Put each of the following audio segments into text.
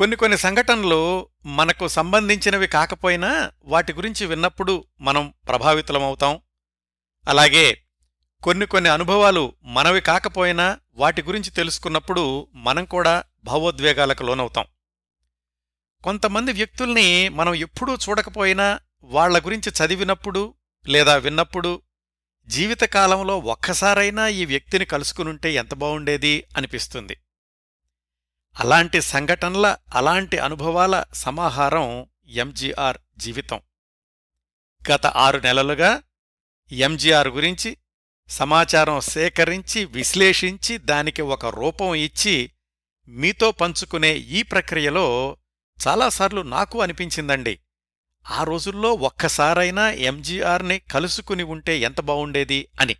కొన్ని కొన్ని సంఘటనలు మనకు సంబంధించినవి కాకపోయినా వాటి గురించి విన్నప్పుడు మనం ప్రభావితులమవుతాం అలాగే కొన్ని కొన్ని అనుభవాలు మనవి కాకపోయినా వాటి గురించి తెలుసుకున్నప్పుడు మనం కూడా భావోద్వేగాలకు లోనవుతాం. కొంతమంది వ్యక్తుల్ని మనం ఎప్పుడూ చూడకపోయినా వాళ్ళ గురించి చదివినప్పుడు లేదా విన్నప్పుడు జీవితకాలంలో ఒక్కసారైనా ఈ వ్యక్తిని కలుసుకునుంటే ఎంత బావుండేది అనిపిస్తుంది. అలాంటి సంఘటనల అలాంటి అనుభవాల సమాహారం ఎంజీఆర్ జీవితం. గత ఆరు నెలలుగా ఎంజీఆర్ గురించి సమాచారం సేకరించి విశ్లేషించి దానికి ఒక రూపం ఇచ్చి మీతో పంచుకునే ఈ ప్రక్రియలో చాలాసార్లు నాకు అనిపించిందండి. ఆ రోజుల్లో ఒక్కసారైనా ఎంజీఆర్ని కలుసుకుని ఉంటే ఎంత బావుండేది అని.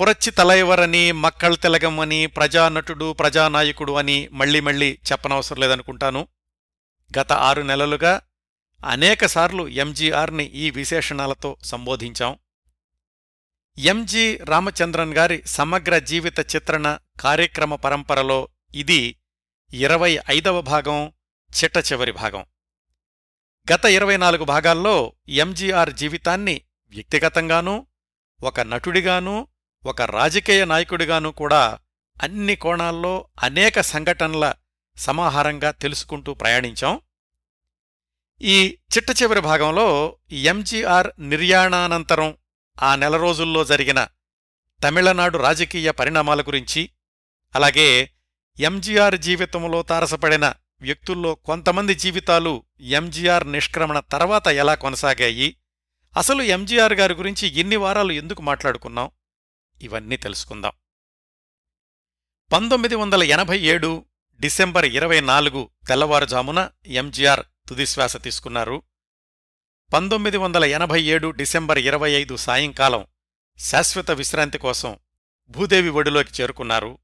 పురచ్చి తలైవరని మక్కళ్ తెలగం అని ప్రజానటుడు ప్రజానాయకుడు అని మళ్ళీ మళ్ళీ చెప్పనవసరం లేదనుకుంటాను. గత ఆరు నెలలుగా అనేకసార్లు ఎంజీఆర్ని ఈ విశేషణాలతో సంబోధించాం. ఎంజి రామచంద్రన్ గారి సమగ్ర జీవిత చిత్రణ కార్యక్రమ పరంపరలో ఇది ఇరవై ఐదవ భాగం చిట్ట చివరి భాగం. గత ఇరవై నాలుగు భాగాల్లో ఎంజీఆర్ జీవితాన్ని వ్యక్తిగతంగానూ ఒక నటుడిగానూ ఒక రాజకీయ నాయకుడిగానూ కూడా అన్ని కోణాల్లో అనేక సంఘటనల సమాహారంగా తెలుసుకుంటూ ప్రయాణించాం. ఈ చిట్ట చివరి భాగంలో ఎంజీఆర్ నిర్యాణానంతరం ఆ నెల రోజుల్లో జరిగిన తమిళనాడు రాజకీయ పరిణామాల గురించి అలాగే ఎంజీఆర్ జీవితంలో తారసపడిన వ్యక్తుల్లో కొంతమంది జీవితాలు ఎంజీఆర్ నిష్క్రమణ తర్వాత ఎలా కొనసాగాయి అసలు ఎంజీఆర్ గారి గురించి ఇన్ని వారాలు ఎందుకు మాట్లాడుకున్నాం ఇవన్నీ తెలుసుకుందాం. పంతొమ్మిది వందల ఎనభై ఏడు డిసెంబర్ ఇరవై నాలుగు తెల్లవారుజామున ఎంజీఆర్ తుదిశ్వాస తీసుకున్నారు. పంతొమ్మిది వందల ఎనభై ఏడు డిసెంబర్ ఇరవై ఐదు సాయంకాలం శాశ్వత విశ్రాంతి కోసం భూదేవి ఒడిలోకి చేరుకున్నారు.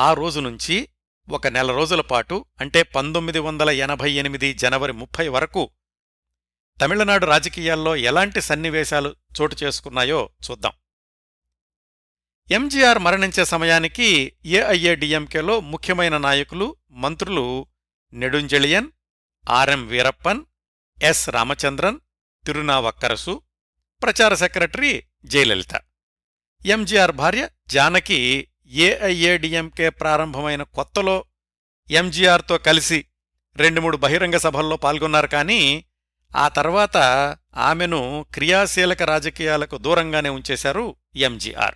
ఆ రోజు నుంచి ఒక నెల రోజుల పాటు అంటే పంతొమ్మిది వందల ఎనభై ఎనిమిది జనవరి ముప్పై వరకు తమిళనాడు రాజకీయాల్లో ఎలాంటి సన్నివేశాలు చోటు చేసుకున్నాయో చూద్దాం. ఎంజీఆర్ మరణించే సమయానికి ఏఐఏడిఎంకేలో ముఖ్యమైన నాయకులు మంత్రులు Nedunchezhiyan R M Veerappan S Ramachandran Thirunavukkarasu ప్రచార సెక్రటరీ జయలలిత. ఎంజీఆర్ భార్య జానకి ఏఐఏడిఎంకే ప్రారంభమైన కొత్తలో ఎంజీఆర్తో కలిసి రెండు మూడు బహిరంగ సభల్లో పాల్గొన్నారు కానీ ఆ తర్వాత ఆమెను క్రియాశీలక రాజకీయాలకు దూరంగానే ఉంచేశారు ఎంజీఆర్.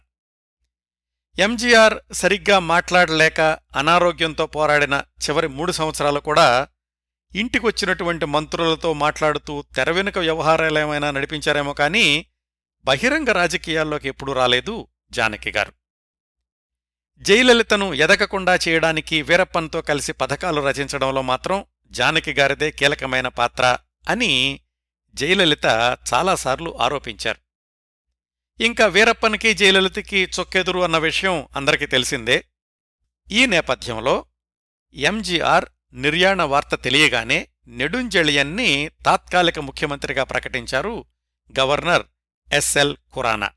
ఎంజీఆర్ సరిగ్గా మాట్లాడలేక అనారోగ్యంతో పోరాడిన చివరి మూడు సంవత్సరాలు కూడా ఇంటికొచ్చినటువంటి మంత్రులతో మాట్లాడుతూ తెర వెనుక వ్యవహారాలేమైనా నడిపించారేమో కానీ బహిరంగ రాజకీయాల్లోకి ఎప్పుడూ రాలేదు జానకి గారు. జయలలితను ఎదగకుండా చేయడానికి వీరప్పన్తో కలిసి పథకాలు రచించడంలో మాత్రం జానకి గారిదే కీలకమైన పాత్ర అని జయలలిత చాలాసార్లు ఆరోపించారు. ఇంకా వీరప్పన్కి జయలలితకి చొక్కెదురు అన్న విషయం అందరికీ తెలిసిందే. ఈ నేపథ్యంలో ఎంజీఆర్ నిర్యాణ వార్త తెలియగానే నెడుంజెళియన్ని తాత్కాలిక ముఖ్యమంత్రిగా ప్రకటించారు గవర్నర్ ఎస్ఎల్ ఖురానా.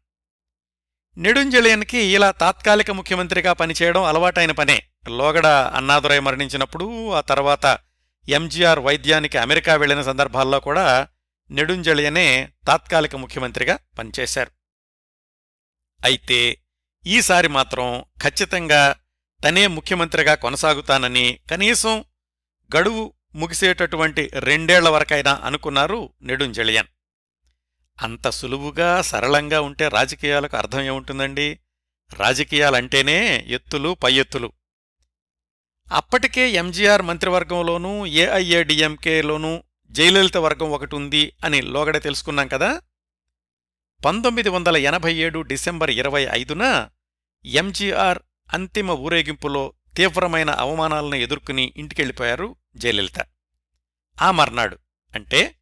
నెడుంజెళియన్కి ఇలా తాత్కాలిక ముఖ్యమంత్రిగా పనిచేయడం అలవాటైన పనే. లోగడ అన్నాదురై మరణించినప్పుడు ఆ తర్వాత ఎంజీఆర్ వైద్యానికి అమెరికా వెళ్ళిన సందర్భాల్లో కూడా నెడుంజళియనే తాత్కాలిక ముఖ్యమంత్రిగా పనిచేశారు. అయితే ఈసారి మాత్రం ఖచ్చితంగా తనే ముఖ్యమంత్రిగా కొనసాగుతానని కనీసం గడువు ముగిసేటటువంటి రెండేళ్ళ వరకైనా అనుకున్నారు నెడుంజలియన్ అంత సులువుగా సరళంగా ఉంటే రాజకీయాలకు అర్థం ఏముంటుందండి? రాజకీయాలంటేనే ఎత్తులు పై ఎత్తులు. అప్పటికే ఎంజీఆర్ మంత్రివర్గంలోనూ ఏఐఏడిఎంకేలోనూ జయలలిత వర్గం ఒకటి ఉంది అని లోగడ తెలుసుకున్నాం కదా? పంతొమ్మిది వందల ఎనభై ఏడు డిసెంబర్ ఇరవై ఐదున ఎంజీఆర్ అంతిమ ఊరేగింపులో తీవ్రమైన అవమానాలను ఎదుర్కొని ఇంటికెళ్ళిపోయారు జయలలిత. ఆ మర్నాడు అంటే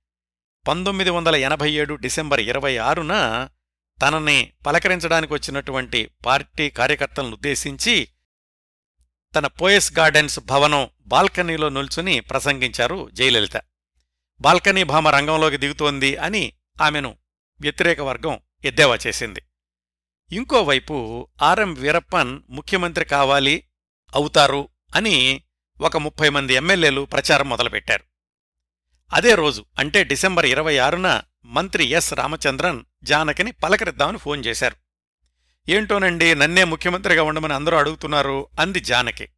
పంతొమ్మిది వందల ఎనభై ఏడు డిసెంబర్ ఇరవై ఆరున తనని పలకరించడానికి వచ్చినటువంటి పార్టీ కార్యకర్తలను ఉద్దేశించి తన పోయస్ గార్డెన్స్ భవనం బాల్కనీలో నిల్చుని ప్రసంగించారు జయలలిత. బాల్కనీ భామ రంగంలోకి దిగుతోంది అని ఆమెను వ్యతిరేక వర్గం ఎద్దేవా చేసింది. ఇంకోవైపు ఆర్ఎం వీరప్పన్ ముఖ్యమంత్రి కావాలి అవుతారు అని ఒక ముప్పై మంది ఎమ్మెల్యేలు ప్రచారం మొదలుపెట్టారు. అదే రోజు అంటే డిసెంబర్ ఇరవై ఆరున మంత్రి ఎస్ రామచంద్రన్ జానకిని పలకరిద్దామని ఫోన్ చేశారు. ఏంటోనండి నన్నే ముఖ్యమంత్రిగా ఉండమని అందరూ అడుగుతున్నారు అంది జానకి.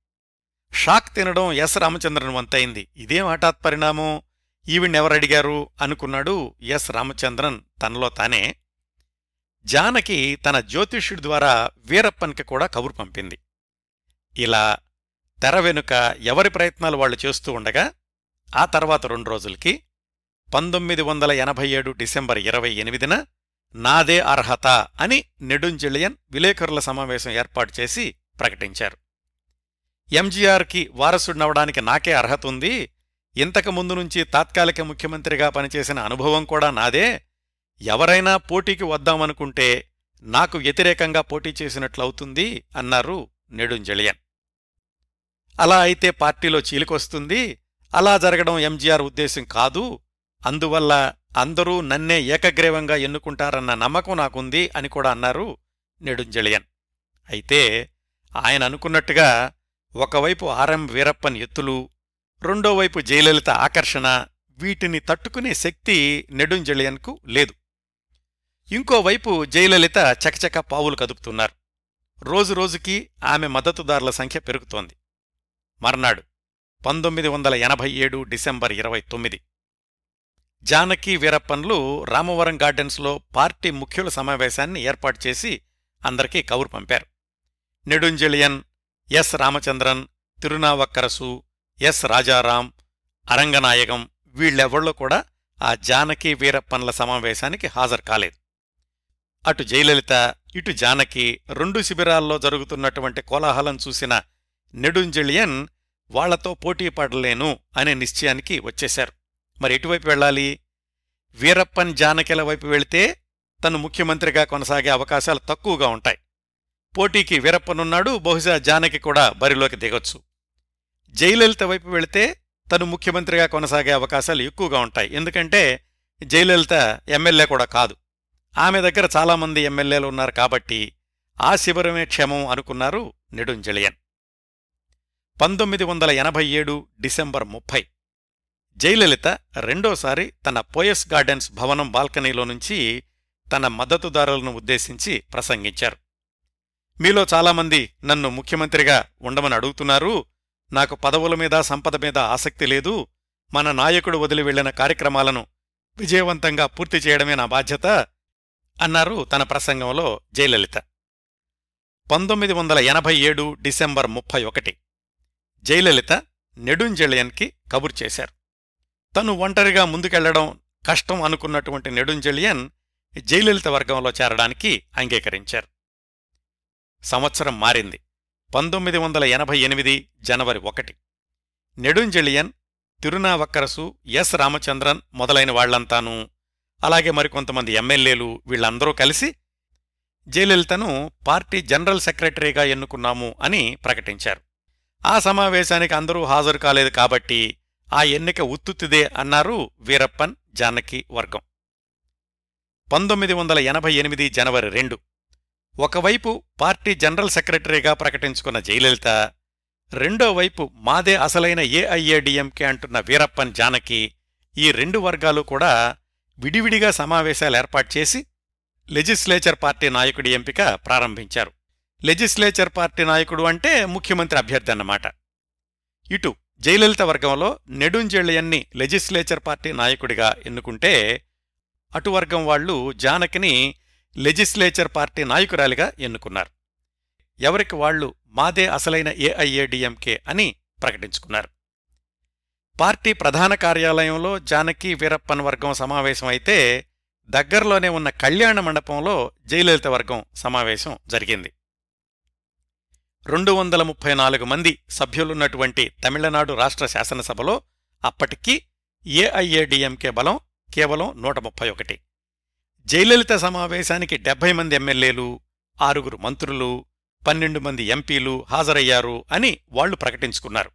షాక్ తినడం ఎస్ రామచంద్రన్ వంతైంది. ఇదేం హఠాత్ పరిణామం? ఈవిడెవరడిగారు అనుకున్నాడు ఎస్ రామచంద్రన్ తనలో తానే. జానకి తన జ్యోతిష్యుడి ద్వారా వీరప్పన్కి కూడా కబురు పంపింది. ఇలా తెర వెనుక ఎవరి ప్రయత్నాలు వాళ్ళు చేస్తూ ఉండగా ఆ తర్వాత రెండు రోజులకి పంతొమ్మిది వందల ఎనభై ఏడు డిసెంబర్ ఇరవై ఎనిమిదిన నాదే అర్హత అని నెడుంజలియన్ విలేకరుల సమావేశం ఏర్పాటు చేసి ప్రకటించారు. ఎంజీఆర్కి వారసుడినవడానికి నాకే అర్హత ఉంది ఇంతకు ముందు నుంచి తాత్కాలిక ముఖ్యమంత్రిగా పనిచేసిన అనుభవం కూడా నాదే. ఎవరైనా పోటీకి వద్దామనుకుంటే నాకు వ్యతిరేకంగా పోటీ చేసినట్లవుతుంది అన్నారు నెడుంజలియన్. అలా అయితే పార్టీలో చీలికొస్తుంది. అలా జరగడం ఎంజీఆర్ ఉద్దేశం కాదు. అందువల్ల అందరూ నన్నే ఏకగ్రీవంగా ఎన్నుకుంటారన్న నమ్మకం నాకుంది అని కూడా అన్నారు నెడుంజలియన్. అయితే ఆయన అనుకున్నట్టుగా ఒకవైపు ఆర్ఎం వీరప్పన్ ఎత్తులు రెండోవైపు జయలలిత ఆకర్షణ వీటిని తట్టుకునే శక్తి నెడుంజలియన్కు లేదు. ఇంకోవైపు జయలలిత చకచక పావులు కదుపుతున్నారు. రోజురోజుకి ఆమె మద్దతుదారుల సంఖ్య పెరుగుతోంది. మర్నాడు పంతొమ్మిది వందల ఎనభై ఏడు డిసెంబర్ ఇరవై తొమ్మిది. జానకి వీరప్పన్లు రామవరం గార్డెన్స్లో పార్టీ ముఖ్యుల సమావేశాన్ని ఏర్పాటు చేసి అందరికీ కబురు పంపారు. నెడుంజెలియన్ ఎస్ రామచంద్రన్ తిరునావక్కరసు ఎస్ రాజారాం అరంగనాయకం వీళ్ళెవళ్ళు కూడా ఆ జానకి వీరప్పన్ల సమావేశానికి హాజరు కాలేదు. అటు జయలలిత ఇటు జానకి రెండు శిబిరాల్లో జరుగుతున్నటువంటి కోలాహలం చూసిన నెడుంజలియన్ వాళ్ళతో పోటీ పడలేను అనే నిశ్చయానికి వచ్చేశారు. మరి ఎటువైపు వెళ్ళాలి? వీరప్పన్ జానకిల వైపు వెళితే తను ముఖ్యమంత్రిగా కొనసాగే అవకాశాలు తక్కువగా ఉంటాయి. పోటీకి వీరప్పనున్నాడు బహుశా జానకి కూడా బరిలోకి దిగొచ్చు. జయలలిత వైపు వెళితే తను ముఖ్యమంత్రిగా కొనసాగే అవకాశాలు ఎక్కువగా ఉంటాయి. ఎందుకంటే జయలలిత ఎమ్మెల్యే కూడా కాదు. ఆమె దగ్గర చాలామంది ఎమ్మెల్యేలు ఉన్నారు కాబట్టి ఆ శిబిరమే క్షేమం అనుకున్నారు నెడుంజలియన్. పంతొమ్మిది వందల ఎనభై ఏడు డిసెంబర్ ముప్పై. జయలలిత రెండోసారి తన పోయస్ గార్డెన్స్ భవనం బాల్కనీలో నుంచి తన మద్దతుదారులను ఉద్దేశించి ప్రసంగించారు. మీలో చాలామంది నన్ను ముఖ్యమంత్రిగా ఉండమని అడుగుతున్నారు. నాకు పదవుల మీద సంపద మీద ఆసక్తి లేదు. మన నాయకుడు వదిలి వెళ్ళిన కార్యక్రమాలను విజయవంతంగా పూర్తి చేయడమే నా బాధ్యత అన్నారు తన ప్రసంగంలో జయలలిత. పంతొమ్మిది వందల ఎనభై ఏడు డిసెంబర్ ముప్పై ఒకటి. జయలలిత నెడుంజలియన్కి కబురు చేశారు. తను ఒంటరిగా ముందుకెళ్ళడం కష్టం అనుకున్నటువంటి నెడుంజలియన్ జయలలిత వర్గంలో చేరడానికి అంగీకరించారు. సంవత్సరం మారింది. పంతొమ్మిది వందల ఎనభై ఎనిమిది జనవరి ఒకటి. నెడుంజెళియన్ తిరునావక్కరసు ఎస్ రామచంద్రన్ మొదలైన వాళ్ళంతానూ అలాగే మరికొంతమంది ఎమ్మెల్యేలు వీళ్ళందరూ కలిసి జయలలితను పార్టీ జనరల్ సెక్రటరీగా ఎన్నుకున్నాము అని ప్రకటించారు. ఆ సమావేశానికి అందరూ హాజరు కాలేదు కాబట్టి ఆ ఎన్నిక ఉత్తుత్తిదే అన్నారు వీరప్పన్ జానకి వర్గం. పంతొమ్మిది వందల ఎనభై ఎనిమిది జనవరి రెండు. ఒకవైపు పార్టీ జనరల్ సెక్రటరీగా ప్రకటించుకున్న జయలలిత రెండోవైపు మాదే అసలైన ఏఐఏడిఎంకే అంటున్న వీరప్పన్ జానకి ఈ రెండు వర్గాలు కూడా విడివిడిగా సమావేశాలు ఏర్పాటు చేసి లెజిస్లేచర్ పార్టీ నాయకుడి ఎంపిక ప్రారంభించారు. లెజిస్లేచర్ పార్టీ నాయకుడు అంటే ముఖ్యమంత్రి అభ్యర్థి అన్నమాట. ఇటు జయలలిత వర్గంలో నెడుంజెళ్ళయన్ని లెజిస్లేచర్ పార్టీ నాయకుడిగా ఎన్నుకుంటే అటు వర్గం వాళ్ళు జానకిని లెజిస్లేచర్ పార్టీ నాయకురాలిగా ఎన్నుకున్నారు. ఎవరికి వాళ్ళు మాదే అసలైన ఏఐఏడిఎంకే అని ప్రకటించుకున్నారు. పార్టీ ప్రధాన కార్యాలయంలో జానకి వీరప్పన్ వర్గం సమావేశమైతే దగ్గరలోనే ఉన్న కళ్యాణ మండపంలో జయలలిత వర్గం సమావేశం జరిగింది. రెండు వందల ముప్పై నాలుగు మంది సభ్యులున్నటువంటి తమిళనాడు రాష్ట్ర శాసనసభలో అప్పటికీ ఏఐఏడిఎంకే బలం కేవలం నూట ముప్పై ఒకటి. జయలలిత సమావేశానికి డెబ్బై మంది ఎమ్మెల్యేలు ఆరుగురు మంత్రులు పన్నెండు మంది ఎంపీలు హాజరయ్యారు అని వాళ్ళు ప్రకటించుకున్నారు.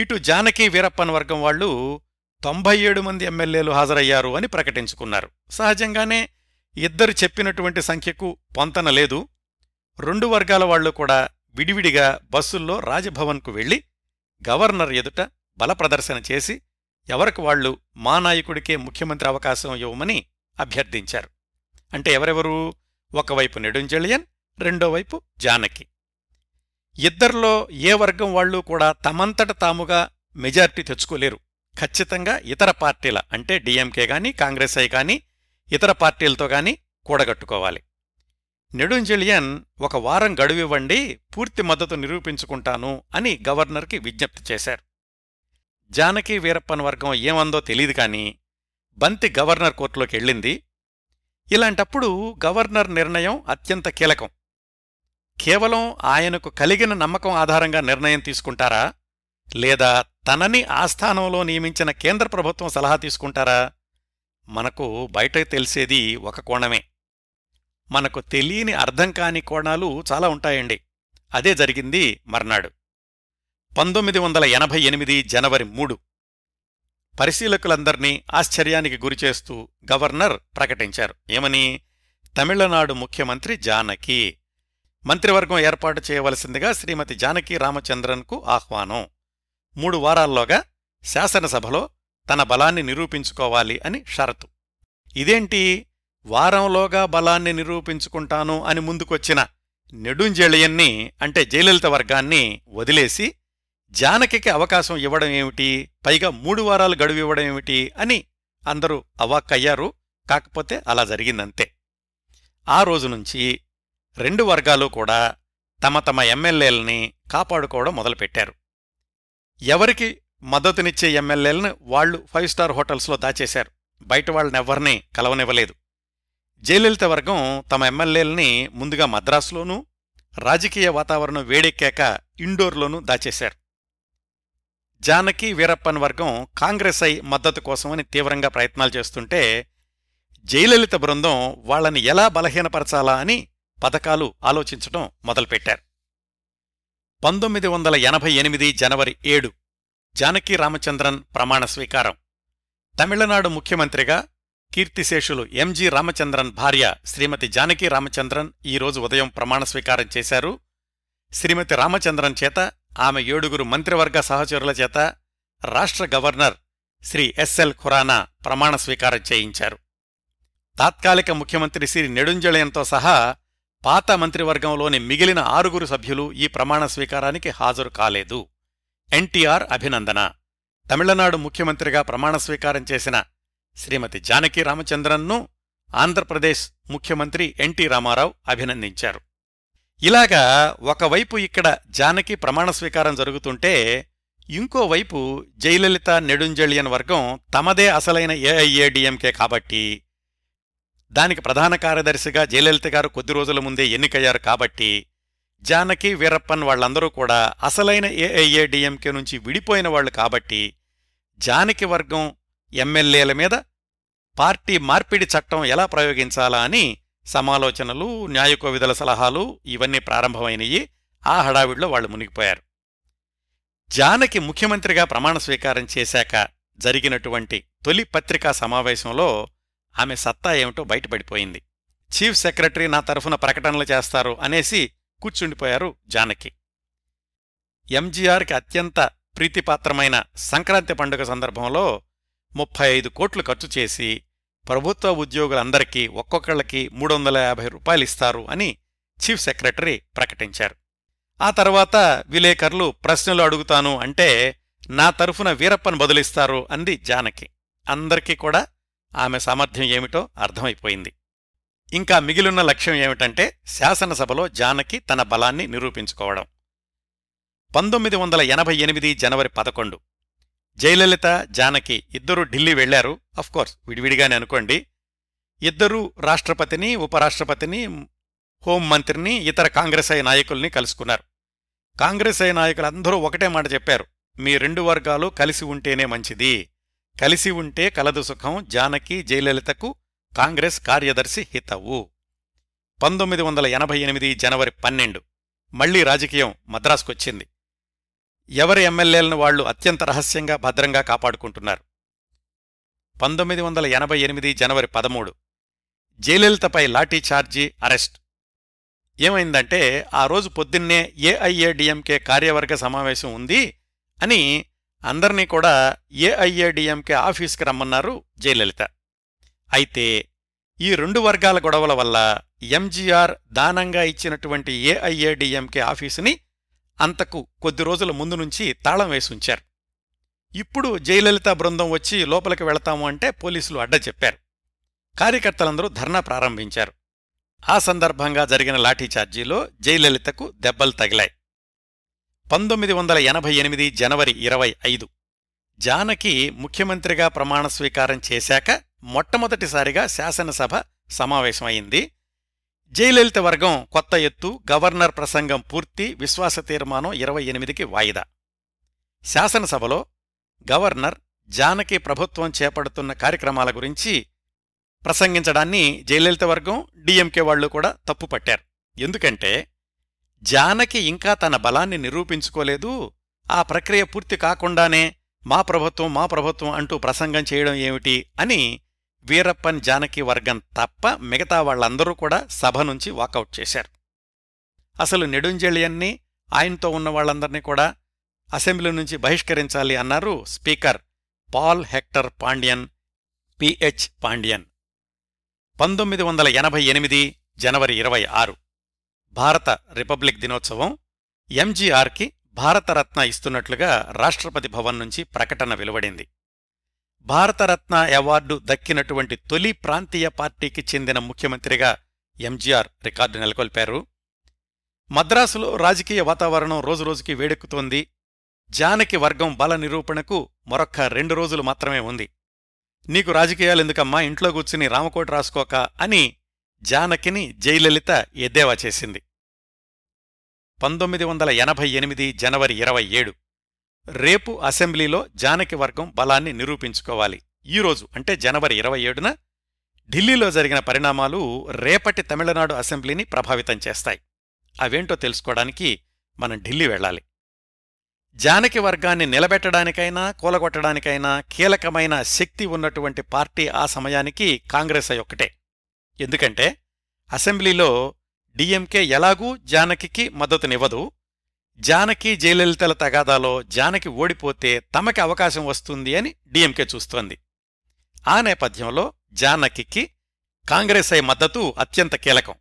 ఇటు జానకి వీరప్పన్ వర్గం వాళ్ళు తొంభై ఏడు మంది ఎమ్మెల్యేలు హాజరయ్యారు అని ప్రకటించుకున్నారు. సహజంగానే ఇద్దరు చెప్పినటువంటి సంఖ్యకు పొంతన లేదు. రెండు వర్గాల వాళ్ళు కూడా విడివిడిగా బస్సుల్లో రాజభవన్కు వెళ్ళి గవర్నర్ ఎదుట బలప్రదర్శన చేసి ఎవరికి వాళ్ళు మా నాయకుడికే ముఖ్యమంత్రి అవకాశం ఇవ్వమని అభ్యర్థించారు. అంటే ఎవరెవరు? ఒకవైపు నెడుంజలియన్ రెండోవైపు జానకి. ఇద్దరిలో ఏ వర్గం వాళ్ళు కూడా తమంతట తాముగా మెజార్టీ తెచ్చుకోలేరు. ఖచ్చితంగా ఇతర పార్టీల అంటే డిఎంకే గాని కాంగ్రెస్ ఐ కానీ ఇతర పార్టీలతో గాని కూడగట్టుకోవాలి. నెడుంజలియన్ ఒక వారం గడువివ్వండి పూర్తి మద్దతు నిరూపించుకుంటాను అని గవర్నర్కి విజ్ఞప్తి చేశారు. జానకి వీరప్పన్ వర్గం ఏమందో తెలియదు కానీ బంతి గవర్నర్ కోర్టులోకి వెళ్ళింది. ఇలాంటప్పుడు గవర్నర్ నిర్ణయం అత్యంత కీలకం. కేవలం ఆయనకు కలిగిన నమ్మకం ఆధారంగా నిర్ణయం తీసుకుంటారా? లేదా తనని ఆస్థానంలో నియమించిన కేంద్ర ప్రభుత్వం సలహా తీసుకుంటారా? మనకు బయట తెలిసేది ఒక కోణమే. మనకు తెలియని అర్థం కాని కోణాలు చాలా ఉంటాయండి. అదే జరిగింది మర్నాడు. పంతొమ్మిది వందల ఎనభై ఎనిమిది జనవరి మూడు. పరిశీలకులందర్నీ ఆశ్చర్యానికి గురిచేస్తూ గవర్నర్ ప్రకటించారు. ఏమని? తమిళనాడు ముఖ్యమంత్రి జానకి. మంత్రివర్గం ఏర్పాటు చేయవలసిందిగా శ్రీమతి జానకి రామచంద్రన్కు ఆహ్వానం. మూడు వారాల్లోగా శాసనసభలో తన బలాన్ని నిరూపించుకోవాలి అని షరతు. ఇదేంటి? వారంలోగా బలాన్ని నిరూపించుకుంటాను అని ముందుకొచ్చిన నెడుంజెళియన్ని అంటే జయలలిత వర్గాన్ని వదిలేసి జానకికి అవకాశం ఇవ్వడం ఏమిటి? పైగా మూడు వారాలు గడువు ఇవ్వడం ఏమిటి? అని అందరూ అవాక్కయ్యారు. కాకపోతే అలా జరిగిందంతే. ఆ రోజు నుంచి రెండు వర్గాలు కూడా తమ తమ ఎమ్మెల్యేలని కాపాడుకోవడం మొదలుపెట్టారు. ఎవరికి మద్దతునిచ్చే ఎమ్మెల్యేలను వాళ్ళు ఫైవ్ స్టార్ హోటల్స్లో దాచేశారు. బయట వాళ్ళనెవ్వరినీ కలవనివ్వలేదు. జయలలిత వర్గం తమ ఎమ్మెల్యేలని ముందుగా మద్రాసులోనూ రాజకీయ వాతావరణం వేడెక్కాక ఇండోర్లోనూ దాచేశారు. జానకి వీరప్పన్ వర్గం కాంగ్రెస్ ఐ మద్దతు కోసమని తీవ్రంగా ప్రయత్నాలు చేస్తుంటే జయలలిత బృందం వాళ్ళని ఎలా బలహీనపరచాలా అని పథకాలు ఆలోచించటం మొదలుపెట్టారు. పంతొమ్మిది వందల ఎనభై ఎనిమిది జనవరి ఏడు జానకి రామచంద్రన్ ప్రమాణ స్వీకారం. తమిళనాడు ముఖ్యమంత్రిగా కీర్తిశేషులు ఎంజి రామచంద్రన్ భార్య శ్రీమతి జానకి రామచంద్రన్ ఈరోజు ఉదయం ప్రమాణ స్వీకారం చేశారు. శ్రీమతి రామచంద్రన్ చేత ఆమె ఏడుగురు మంత్రివర్గ సహచరుల చేత రాష్ట్ర గవర్నర్ శ్రీ ఎస్ఎల్ ఖురానా ప్రమాణ స్వీకారం చేయించారు. తాత్కాలిక ముఖ్యమంత్రి శ్రీ నెడుంజళయంతో సహా పాత మంత్రివర్గంలోని మిగిలిన ఆరుగురు సభ్యులు ఈ ప్రమాణ స్వీకారానికి హాజరు కాలేదు. ఎన్టీఆర్ అభినందన. తమిళనాడు ముఖ్యమంత్రిగా ప్రమాణ స్వీకారం చేసిన శ్రీమతి జానకి రామచంద్రన్ను ఆంధ్రప్రదేశ్ ముఖ్యమంత్రి ఎన్టీ రామారావు అభినందించారు. ఇలాగా ఒకవైపు ఇక్కడ జానకి ప్రమాణ స్వీకారం జరుగుతుంటే ఇంకోవైపు జయలలిత నెడుంజళియన్ వర్గం తమదే అసలైన ఏఐఏడిఎంకే కాబట్టి దానికి ప్రధాన కార్యదర్శిగా జయలలిత గారు కొద్ది రోజుల ముందే ఎన్నికయ్యారు కాబట్టి జానకి వీరప్పన్ వాళ్ళందరూ కూడా అసలైన ఏఐఏడిఎంకే నుంచి విడిపోయిన వాళ్ళు కాబట్టి జానకి వర్గం ఎమ్మెల్యేల మీద పార్టీ మార్పిడి చట్టం ఎలా ప్రయోగించాలా అని సమాలోచనలు న్యాయకోవిధుల సలహాలు ఇవన్నీ ప్రారంభమైనయి. ఆ హడావిడిలో వాళ్ళు మునిగిపోయారు. జానకి ముఖ్యమంత్రిగా ప్రమాణ స్వీకారం చేశాక జరిగినటువంటి తొలి పత్రికా సమావేశంలో ఆమె సత్తా ఏమిటో బయటపడిపోయింది. చీఫ్ సెక్రటరీ నా తరఫున ప్రకటనలు చేస్తారు అనేసి కూర్చుండిపోయారు జానకి. ఎంజీఆర్కి అత్యంత ప్రీతిపాత్రమైన సంక్రాంతి పండుగ సందర్భంలో ముప్పై ఐదు కోట్లు ఖర్చు చేసి ప్రభుత్వ ఉద్యోగులందరికీ ఒక్కొక్కళ్ళకి మూడు వందల యాభై రూపాయలిస్తారు అని చీఫ్ సెక్రటరీ ప్రకటించారు. ఆ తర్వాత విలేకరులు ప్రశ్నలు అడుగుతాను అంటే నా తరఫున వీరప్పను బదులిస్తారు అంది జానకి. అందరికీ కూడా ఆమె సామర్థ్యం ఏమిటో అర్థమైపోయింది. ఇంకా మిగిలిన లక్ష్యం ఏమిటంటే శాసనసభలో జానకి తన బలాన్ని నిరూపించుకోవడం. పంతొమ్మిది వందల ఎనభై ఎనిమిది జనవరి పదకొండు జయలలిత జానకి ఇద్దరూ ఢిల్లీ వెళ్ళారు అఫ్కోర్స్ విడివిడిగానే అనుకోండి. ఇద్దరూ రాష్ట్రపతిని ఉపరాష్ట్రపతిని హోంమంత్రిని ఇతర కాంగ్రెస్ నాయకుల్ని కలుసుకున్నారు. కాంగ్రెస్ నాయకులందరూ ఒకటే మాట చెప్పారు. మీ రెండు వర్గాలు కలిసి ఉంటేనే మంచిది. కలిసి ఉంటే కలదు సుఖం జానకి జయలలితకు కాంగ్రెస్ కార్యదర్శి హితవు. పంతొమ్మిది వందల ఎనభై ఎనిమిది జనవరి పన్నెండు. మళ్ళీ రాజకీయం మద్రాసుకొచ్చింది. ఎవరి ఎమ్మెల్యేలను వాళ్ళు అత్యంత రహస్యంగా భద్రంగా కాపాడుకుంటున్నారు? పంతొమ్మిది వందల ఎనభై ఎనిమిది జనవరి పదమూడు. జయలలితపై లాఠీఛార్జీ అరెస్ట్. ఏమైందంటే ఆ రోజు పొద్దున్నే ఏఐఏడిఎంకే కార్యవర్గ సమావేశం ఉంది అని అందర్నీ కూడా ఏఐఏడిఎంకే ఆఫీస్కి రమ్మన్నారు జయలలిత. అయితే ఈ రెండు వర్గాల గొడవల వల్ల ఎంజీఆర్ దానంగా ఇచ్చినటువంటి ఏఐఏడిఎంకే ఆఫీసుని అంతకు కొద్ది రోజుల ముందు నుంచి తాళం వేసి ఉంచారు. ఇప్పుడు జయలలిత బృందం వచ్చి లోపలికి వెళతాము అంటే పోలీసులు అడ్డ చెప్పారు. కార్యకర్తలందరూ ధర్నా ప్రారంభించారు. ఆ సందర్భంగా జరిగిన లాఠీచార్జీలో జయలలితకు దెబ్బలు తగిలాయి. పంతొమ్మిది వందల ఎనభై ఎనిమిది జనవరి ఇరవై ఐదు జానకి ముఖ్యమంత్రిగా ప్రమాణ స్వీకారం చేశాక మొట్టమొదటిసారిగా శాసనసభ సమావేశమైంది. జయలలిత వర్గం కొత్త ఎత్తు గవర్నర్ ప్రసంగం పూర్తి విశ్వాస తీర్మానం ఇరవై ఎనిమిదికి వాయిదా. శాసనసభలో గవర్నర్ జానకి ప్రభుత్వం చేపడుతున్న కార్యక్రమాల గురించి ప్రసంగించడాన్ని జయలలిత వర్గం డిఎంకే వాళ్ళు కూడా తప్పుపట్టారు. ఎందుకంటే జానకి ఇంకా తన బలాన్ని నిరూపించుకోలేదు. ఆ ప్రక్రియ పూర్తి కాకుండానే మా ప్రభుత్వం మా ప్రభుత్వం అంటూ ప్రసంగం చేయడం ఏమిటి అని వీరప్పన్ జానకి వర్గం తప్ప మిగతా వాళ్ళందరూ కూడా సభ నుంచి వాకౌట్ చేశారు. అసలు నెడుంజెళియన్ని ఆయనతో ఉన్న వాళ్ళందర్నీ కూడా అసెంబ్లీ నుంచి బహిష్కరించాలి అన్నారు speaker Paul Hector Pandian P H Pandian. పంతొమ్మిది వందల ఎనభై ఎనిమిది జనవరి ఇరవై ఆరు. భారత రిపబ్లిక్ దినోత్సవం ఎంజీఆర్కి భారతరత్న ఇస్తున్నట్లుగా రాష్ట్రపతి భవన్ నుంచి ప్రకటన వెలువడింది. భారతరత్న అవార్డు దక్కినటువంటి తొలి ప్రాంతీయ పార్టీకి చెందిన ముఖ్యమంత్రిగా ఎంజీఆర్ రికార్డు నెలకొల్పారు. మద్రాసులో రాజకీయ వాతావరణం రోజురోజుకి వేడెక్కుతోంది. జానకి వర్గం బల నిరూపణకు మరొక్క రెండు రోజులు మాత్రమే ఉంది. నీకు రాజకీయాలెందుకమ్మా? ఇంట్లో కూర్చుని రామకోట రాసుకోక అని జానకిని జయలలిత ఎద్దేవా చేసింది. పంతొమ్మిది వందల ఎనభై ఎనిమిది జనవరి ఇరవై ఏడు రేపు అసెంబ్లీలో జానకి వర్గం బలాన్ని నిరూపించుకోవాలి. ఈరోజు అంటే జనవరి ఇరవై ఏడున ఢిల్లీలో జరిగిన పరిణామాలు రేపటి తమిళనాడు అసెంబ్లీని ప్రభావితం చేస్తాయి. అవేంటో తెలుసుకోవడానికి మనం ఢిల్లీ వెళ్ళాలి. జానకి వర్గాన్ని నిలబెట్టడానికైనా కూలగొట్టడానికైనా కీలకమైన శక్తి ఉన్నటువంటి పార్టీ ఆ సమయానికి కాంగ్రెస్ ఒక్కటే. ఎందుకంటే అసెంబ్లీలో డిఎంకే ఎలాగూ జానకికి మద్దతునివ్వదు జానకి జయలలితల తగాదాలో జానకి ఓడిపోతే తమకి అవకాశం వస్తుంది అని డిఎంకే చూస్తోంది. ఆ నేపథ్యంలో జానకి కాంగ్రెస్ ఐ మద్దతు అత్యంత కీలకం.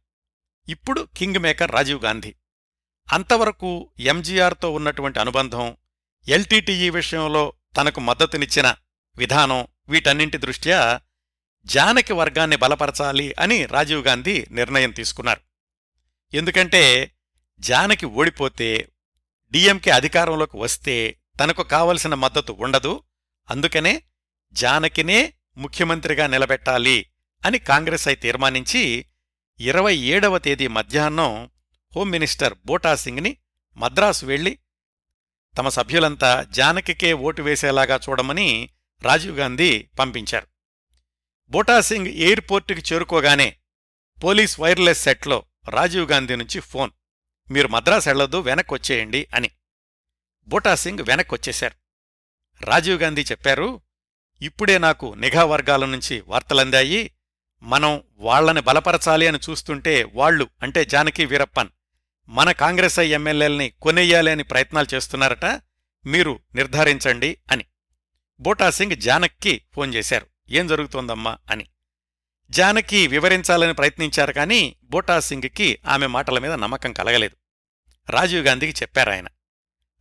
ఇప్పుడు కింగ్ మేకర్ రాజీవ్ గాంధీ. అంతవరకు ఎంజీఆర్తో ఉన్నటువంటి అనుబంధం ఎల్టీటీఈ విషయంలో తనకు మద్దతునిచ్చిన విధానం వీటన్నింటి దృష్ట్యా జానకి వర్గాన్ని బలపరచాలి అని రాజీవ్ గాంధీ నిర్ణయం తీసుకున్నారు. ఎందుకంటే జానకి ఓడిపోతే డిఎంకే అధికారంలోకి వస్తే తనకు కావలసిన మద్దతు ఉండదు. అందుకనే జానకినే ముఖ్యమంత్రిగా నిలబెట్టాలి అని కాంగ్రెస్ అయి తీర్మానించి ఇరవై ఏడవ తేదీ మధ్యాహ్నం హోమ్ మినిస్టర్ బోటా మద్రాసు వెళ్ళి తమ సభ్యులంతా జానకికే ఓటు వేసేలాగా చూడమని రాజీవ్ గాంధీ పంపించారు. బోటాసింగ్ ఎయిర్పోర్టుకి చేరుకోగానే పోలీస్ వైర్లెస్ సెట్లో రాజీవ్ గాంధీ నుంచి ఫోన్. మీరు మద్రాసు వెళ్ళొద్దు వెనక్కొచ్చేయండి అని. బూటాసింగ్ వెనక్కి వచ్చేశారు రాజీవ్ గాంధీ చెప్పారు ఇప్పుడే నాకు నిఘా వర్గాల నుంచి వార్తలందాయి. మనం వాళ్ళని బలపరచాలి అని చూస్తుంటే వాళ్ళు అంటే జానకి వీరప్పన్ మన కాంగ్రెస్ ఐ ఎమ్మెల్యేల్ని కొనెయ్యాలి అని ప్రయత్నాలు చేస్తున్నారట మీరు నిర్ధారించండి అని. బోటాసింగ్ జానక్కి ఫోన్ చేశారు ఏం జరుగుతోందమ్మా అని. జానకి వివరించాలని ప్రయత్నించారు కానీ బోటాసింగ్కి ఆమె మాటల మీద నమ్మకం కలగలేదు. రాజీవ్ గాంధీకి చెప్పారాయన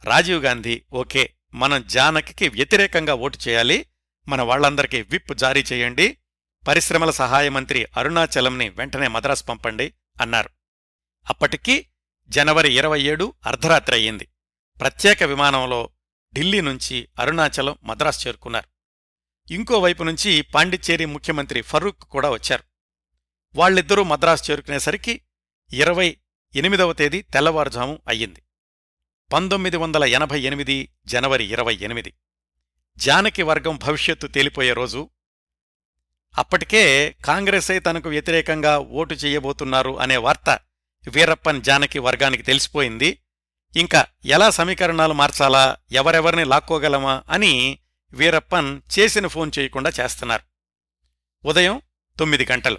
రాజీవ్ గాంధీ ఓకే మనం జానకి వ్యతిరేకంగా ఓటు చేయాలి. మన వాళ్ళందరికీ విప్ జారీ చేయండి. పరిశ్రమల సహాయ మంత్రి అరుణాచలంని వెంటనే మద్రాసు పంపండి అన్నారు. అప్పటికీ జనవరి ఇరవై ఏడు అర్ధరాత్రి అయ్యింది. ప్రత్యేక విమానంలో ఢిల్లీ నుంచి అరుణాచలం మద్రాసు చేరుకున్నారు. ఇంకోవైపు నుంచి పాండిచ్చేరి ముఖ్యమంత్రి ఫరూక్ కూడా వచ్చారు. వాళ్ళిద్దరూ మద్రాసు చేరుకునేసరికి ఇరవై ఎనిమిదవ తేదీ తెల్లవారుజాము అయ్యింది. పంతొమ్మిది వందల ఎనభై ఎనిమిది జనవరి ఇరవై ఎనిమిది. జానకి వర్గం భవిష్యత్తు తేలిపోయే రోజు. అప్పటికే కాంగ్రెసే తనకు వ్యతిరేకంగా ఓటు చెయ్యబోతున్నారు అనే వార్త వీరప్పన్ జానకి వర్గానికి తెలిసిపోయింది. ఇంకా ఎలా సమీకరణాలు మార్చాలా ఎవరెవరిని లాక్కోగలమా అని వీరప్పన్ చేసిన ఫోన్ చేయకుండా చేస్తున్నారు. ఉదయం తొమ్మిది గంటలు.